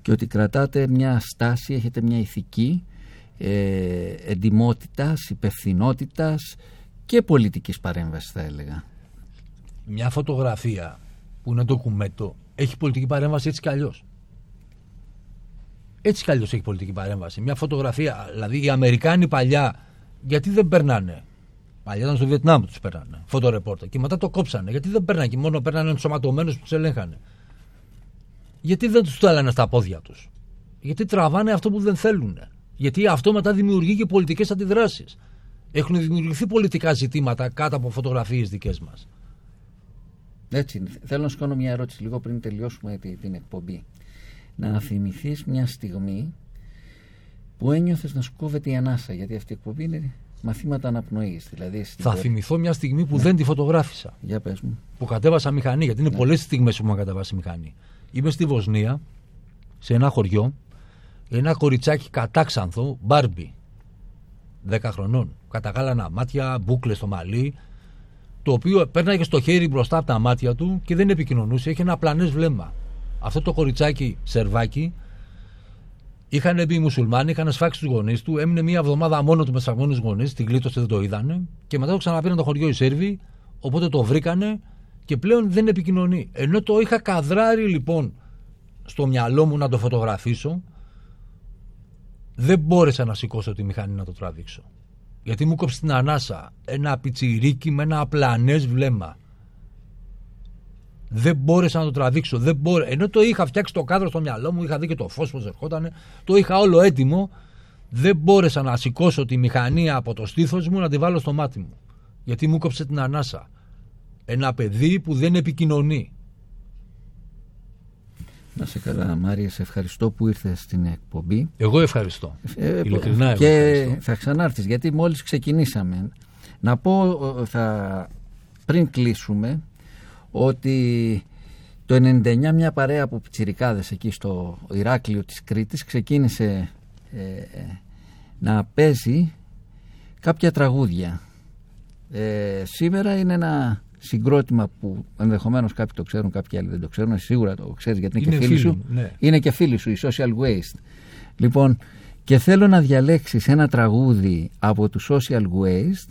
Και ότι κρατάτε μια στάση, έχετε μια ηθική ε, εντιμότητας, υπευθυνότητας και πολιτικής παρέμβασης, θα έλεγα. Μια φωτογραφία που είναι ντοκουμέντο έχει πολιτική παρέμβαση έτσι κι αλλιώς; Έτσι κι αλλιώς έχει πολιτική παρέμβαση. Μια φωτογραφία, δηλαδή οι Αμερικάνοι παλιά, γιατί δεν περνάνε; Παλιά ήταν στο Βιετνάμ που τους περνάνε. Φωτορεπόρτα. Και μετά το κόψανε. Γιατί δεν περνάνε και μόνο περνάνε ενσωματωμένους που τους ελέγχανε. Γιατί δεν τους το στα πόδια τους; Γιατί τραβάνε αυτό που δεν θέλουν. Γιατί αυτό μετά δημιουργεί και πολιτικές αντιδράσεις. Έχουν δημιουργηθεί πολιτικά ζητήματα κάτω από φωτογραφίες δικές μας. Έτσι. Θέλω να σου κάνω μια ερώτηση λίγο πριν τελειώσουμε την εκπομπή να θυμηθείς μια στιγμή που ένιωθες να σου κόβεται η ανάσα γιατί αυτή η εκπομπή είναι μαθήματα αναπνοής δηλαδή θα πορεία. θυμηθώ μια στιγμή που ναι. δεν τη φωτογράφησα για πες μου που κατέβασα μηχανή γιατί είναι ναι. πολλές στιγμές που μου κατέβασα μηχανή είμαι στη Βοσνία σε ένα χωριό ένα κοριτσάκι κατάξανθο μπάρμπι. 10 χρονών. Καταγάλανα μάτια, μπούκλες στο μαλλί το οποίο πέρναγε στο χέρι μπροστά από τα μάτια του και δεν επικοινωνούσε, είχε ένα πλανές βλέμμα. Αυτό το κοριτσάκι σερβάκι είχαν μπει οι μουσουλμάνοι, είχαν σφάξει τους γονείς του, έμεινε μία εβδομάδα μόνο του με σφαγμένους γονείς, την γλίτωσε, δεν το είδανε. Και μετά το ξαναπήραν το χωριό οι Σέρβοι, οπότε το βρήκανε και πλέον δεν επικοινωνεί. Ενώ το είχα καδράρει λοιπόν στο μυαλό μου να το φωτογραφίσω, δεν μπόρεσα να σηκώσω τη μηχανή να το τραβήξω. Γιατί μου κόψει την ανάσα ένα πιτσιρίκι με ένα απλανές βλέμμα. Δεν μπόρεσα να το τραβήξω. Δεν μπόρε... Ενώ το είχα φτιάξει το κάδρο στο μυαλό μου, είχα δει και το φως πώς ερχόταν, το είχα όλο έτοιμο. Δεν μπόρεσα να σηκώσω τη μηχανή από το στήθος μου να τη βάλω στο μάτι μου. Γιατί μου κόψε την ανάσα. Ένα παιδί που δεν επικοινωνεί. Να σε καλά, Μάρια, σε ευχαριστώ που ήρθες στην εκπομπή. Εγώ ευχαριστώ. Ε, Ειλικρινά, εγώ και ευχαριστώ. θα ξανάρθεις γιατί μόλις ξεκινήσαμε. Να πω, ε, θα, πριν κλείσουμε, ότι το 99 μια παρέα από πιτσιρικάδες εκεί στο Ηράκλειο της Κρήτης ξεκίνησε ε, να παίζει κάποια τραγούδια. Ε, σήμερα είναι ένα συγκρότημα που ενδεχομένως κάποιοι το ξέρουν, κάποιοι άλλοι δεν το ξέρουν, σίγουρα το ξέρεις γιατί είναι, και φίλοι σου. Ναι. Είναι και φίλοι σου, η Social Waste. Λοιπόν, και θέλω να διαλέξεις ένα τραγούδι από του Social Waste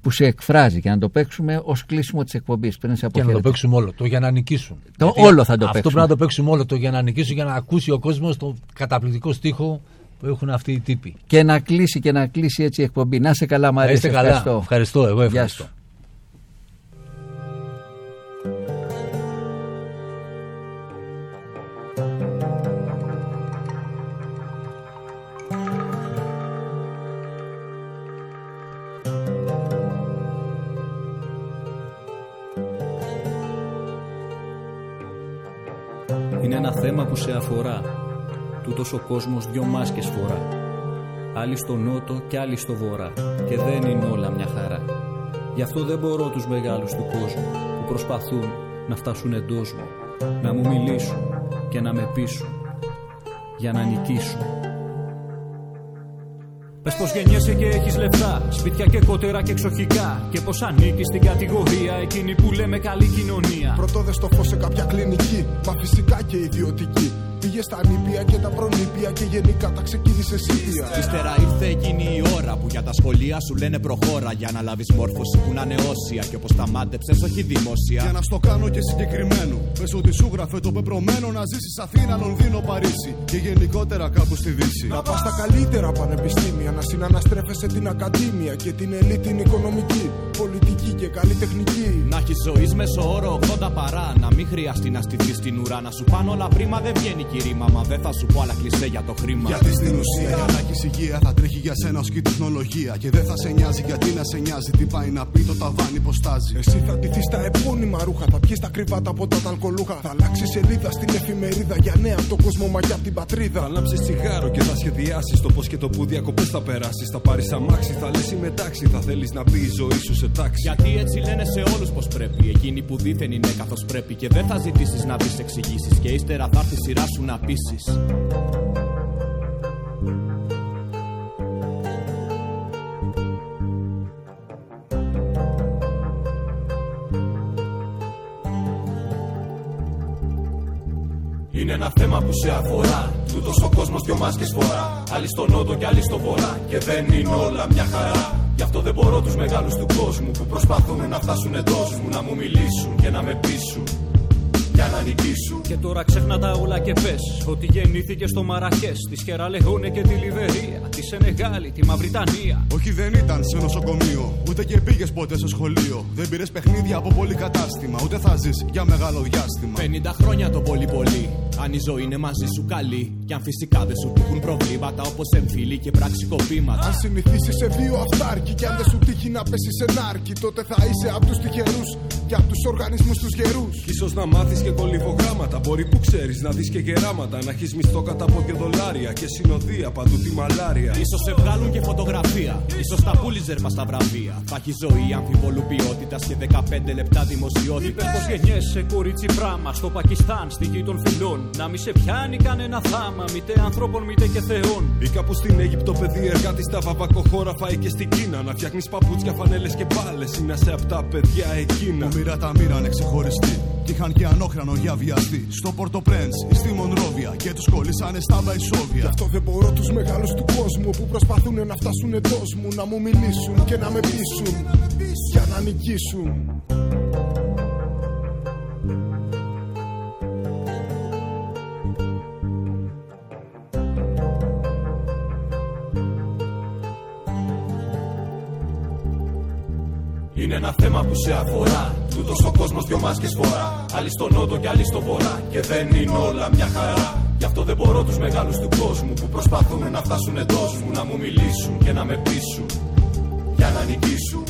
που σε εκφράζει και να το παίξουμε ως κλείσιμο της εκπομπής. Και να το παίξουμε όλο το για να νικήσουν. Το Γιατί όλο θα το αυτό παίξουμε. Αυτό πρέπει να το παίξουμε όλο το για να νικήσουν για να ακούσει ο κόσμος το καταπληκτικό στίχο που έχουν αυτοί οι τύποι. Και να κλείσει και να κλείσει έτσι η εκπομπή. Να σε καλά, Μαρία. είστε καλά. Ευχαριστώ. Εγώ ευχαριστώ. Ένα θέμα που σε αφορά. Τούτος ο κόσμος δυο μάσκες φορά. Άλλοι στο νότο και άλλοι στο βορρά. Και δεν είναι όλα μια χαρά. Γι' αυτό δεν μπορώ τους μεγάλους του κόσμου που προσπαθούν να φτάσουν εντός μου. Να μου μιλήσουν και να με πείσουν. Για να νικήσουν. Πες πως γεννιέσαι και έχεις λεφτά Σπίτια και κότερα και εξοχικά Και πως ανήκεις στην κατηγορία Εκείνη που λέμε καλή κοινωνία. Πρωτό δε στο φως σε κάποια κλινική Μα φυσικά και ιδιωτική Πήγες στα νήπια και τα προνήπια και γενικά τα ξεκίνησε σίδια. Ύστερα ήρθε εκείνη η ώρα που για τα σχολεία σου λένε προχώρα. Για να λάβεις μόρφωση που να είναι όσια και όπως τα μάντεψε, όχι δημόσια. Για να στο κάνω και συγκεκριμένο. Πες ότι σου γράφε το πεπρωμένο να ζήσεις Αθήνα, Λονδίνο, Παρίσι και γενικότερα κάπου στη Δύση. Να πας στα καλύτερα πανεπιστήμια, να συναναστρέφεσαι την ακαδήμια και την ελίτ την οικονομική, πολιτική και καλλιτεχνική. Να έχεις ζωής μέσω όρο 80 παρά. Να μην χρειαστεί να στηθείς στην ουρά. Να σου πάνω όλα πρίμα δεν βγαίνει κηρύμα. Μα δεν θα σου πω άλλα κλεισέ για το χρήμα. Γιατί στην ουσία για να έχει υγεία θα τρέχει για σένα ως και η τεχνολογία. Και δεν θα σε νοιάζει γιατί να σε νοιάζει. Τι πάει να πει το ταβάνι πώ στάζει. Εσύ θα ντυθείς τα επώνυμα ρούχα. Θα πιεις τα κρυβάτα από τα ταλκολούχα. Θα αλλάξει σελίδα στην εφημερίδα για νέα από τον κόσμο μα για την πατρίδα. Θα λάμψει τσιγάρο και θα σχεδιάσεις το πώς και το που διακοπές θα περάσεις. Θα πάρεις αμάξι, θα λες με τάξη. Θα θέλεις να μπει η ζωή σου σε τάξη. Γιατί έτσι λένε σε όλους πως πρέπει. Εκείνοι που δίθεν είναι καθώς πρέπει. Και δεν θα ζητήσεις να δει εξηγήσεις. Και ύστερα θα έρθει σειρά σου να πείσεις Είναι ένα θέμα που σε αφορά. Τούτος ο κόσμος δυο μάσκες φορά. Άλλοι στο νότο και άλλοι στο βορρά. Και δεν είναι όλα μια χαρά. Γι' αυτό δεν μπορώ τους μεγάλους του κόσμου που προσπαθούν να φτάσουν εντός μου. Να μου μιλήσουν και να με πείσουν για να νικήσουν. Και τώρα ξέχνα τα όλα και πες ότι γεννήθηκε στο Μαρακές, της Χεραλεγόνε και τη Λιβερία, τη Σενεγάλη, τη Μαυριτανία. Όχι, δεν ήταν σε νοσοκομείο, ούτε και πήγες ποτέ στο σχολείο. Δεν πήρες παιχνίδια από πολύ κατάστημα, ούτε θα ζεις για μεγάλο διάστημα. 50 χρόνια το πολύ πολύ. Αν η ζωή είναι μαζί σου καλή, και αν φυσικά δεν σου τύχουν προβλήματα όπως εμφύλοι και πραξικοπήματα. Αν συνηθίσεις σε δύο αυτάρκη, και αν δεν σου τύχει να πέσεις σε νάρκη, τότε θα είσαι από τους τυχερούς και από τους οργανισμούς τους γερούς. σω να μάθεις και κολυβογράμματα. Μπορεί που ξέρεις να δεις και γεράματα. Να έχεις μισθό κατά από και δολάρια και συνοδεία παντού τη μαλάρια. σω σε βγάλουν και φωτογραφία. σω τα πούλιζερ μα τα βραβεία. Θα έχει ζωή αμφιβολού ποιότητας και 15 λεπτά δημοσιότητας. Είπε πως γεννιέσαι κορίτσι πράμα στο Πακιστάν, στη γη των φιλών. Να μη σε πιάνει κανένα θάμα, μήτε ανθρώπων μήτε και θεών. Ή κάπου στην Αίγυπτο παιδί εργάτης στα βαβακοχώρα φάει και στην Κίνα. Να φτιάχνεις παπούτσια, φανέλες και μπάλες. Είναι σε αυτά παιδιά εκείνα. Που μοίρα τα μοίρα ξεχωριστή. Κι είχαν και ανόχρανο για βιαστή. Στο Πορτοπρέντ ή στη Μονρόβια. Και τους κολλήσανε στα Βαϊσόβια. Γι' αυτό δεν μπορώ τους μεγάλους του κόσμου που προσπαθούν να φτάσουν εντό μου. Να μου μιλήσουν και να με πείσουν. Για να νικήσουν. Είναι ένα θέμα που σε αφορά. Τούτος ο κόσμος δυο μάσκες φορά. Άλλοι στο νότο και άλλοι στο βορρά. Και δεν είναι όλα μια χαρά. Γι' αυτό δεν μπορώ τους μεγάλους του κόσμου που προσπαθούν να φτάσουν εντός μου. Να μου μιλήσουν και να με πείσουν. Για να νικήσουν.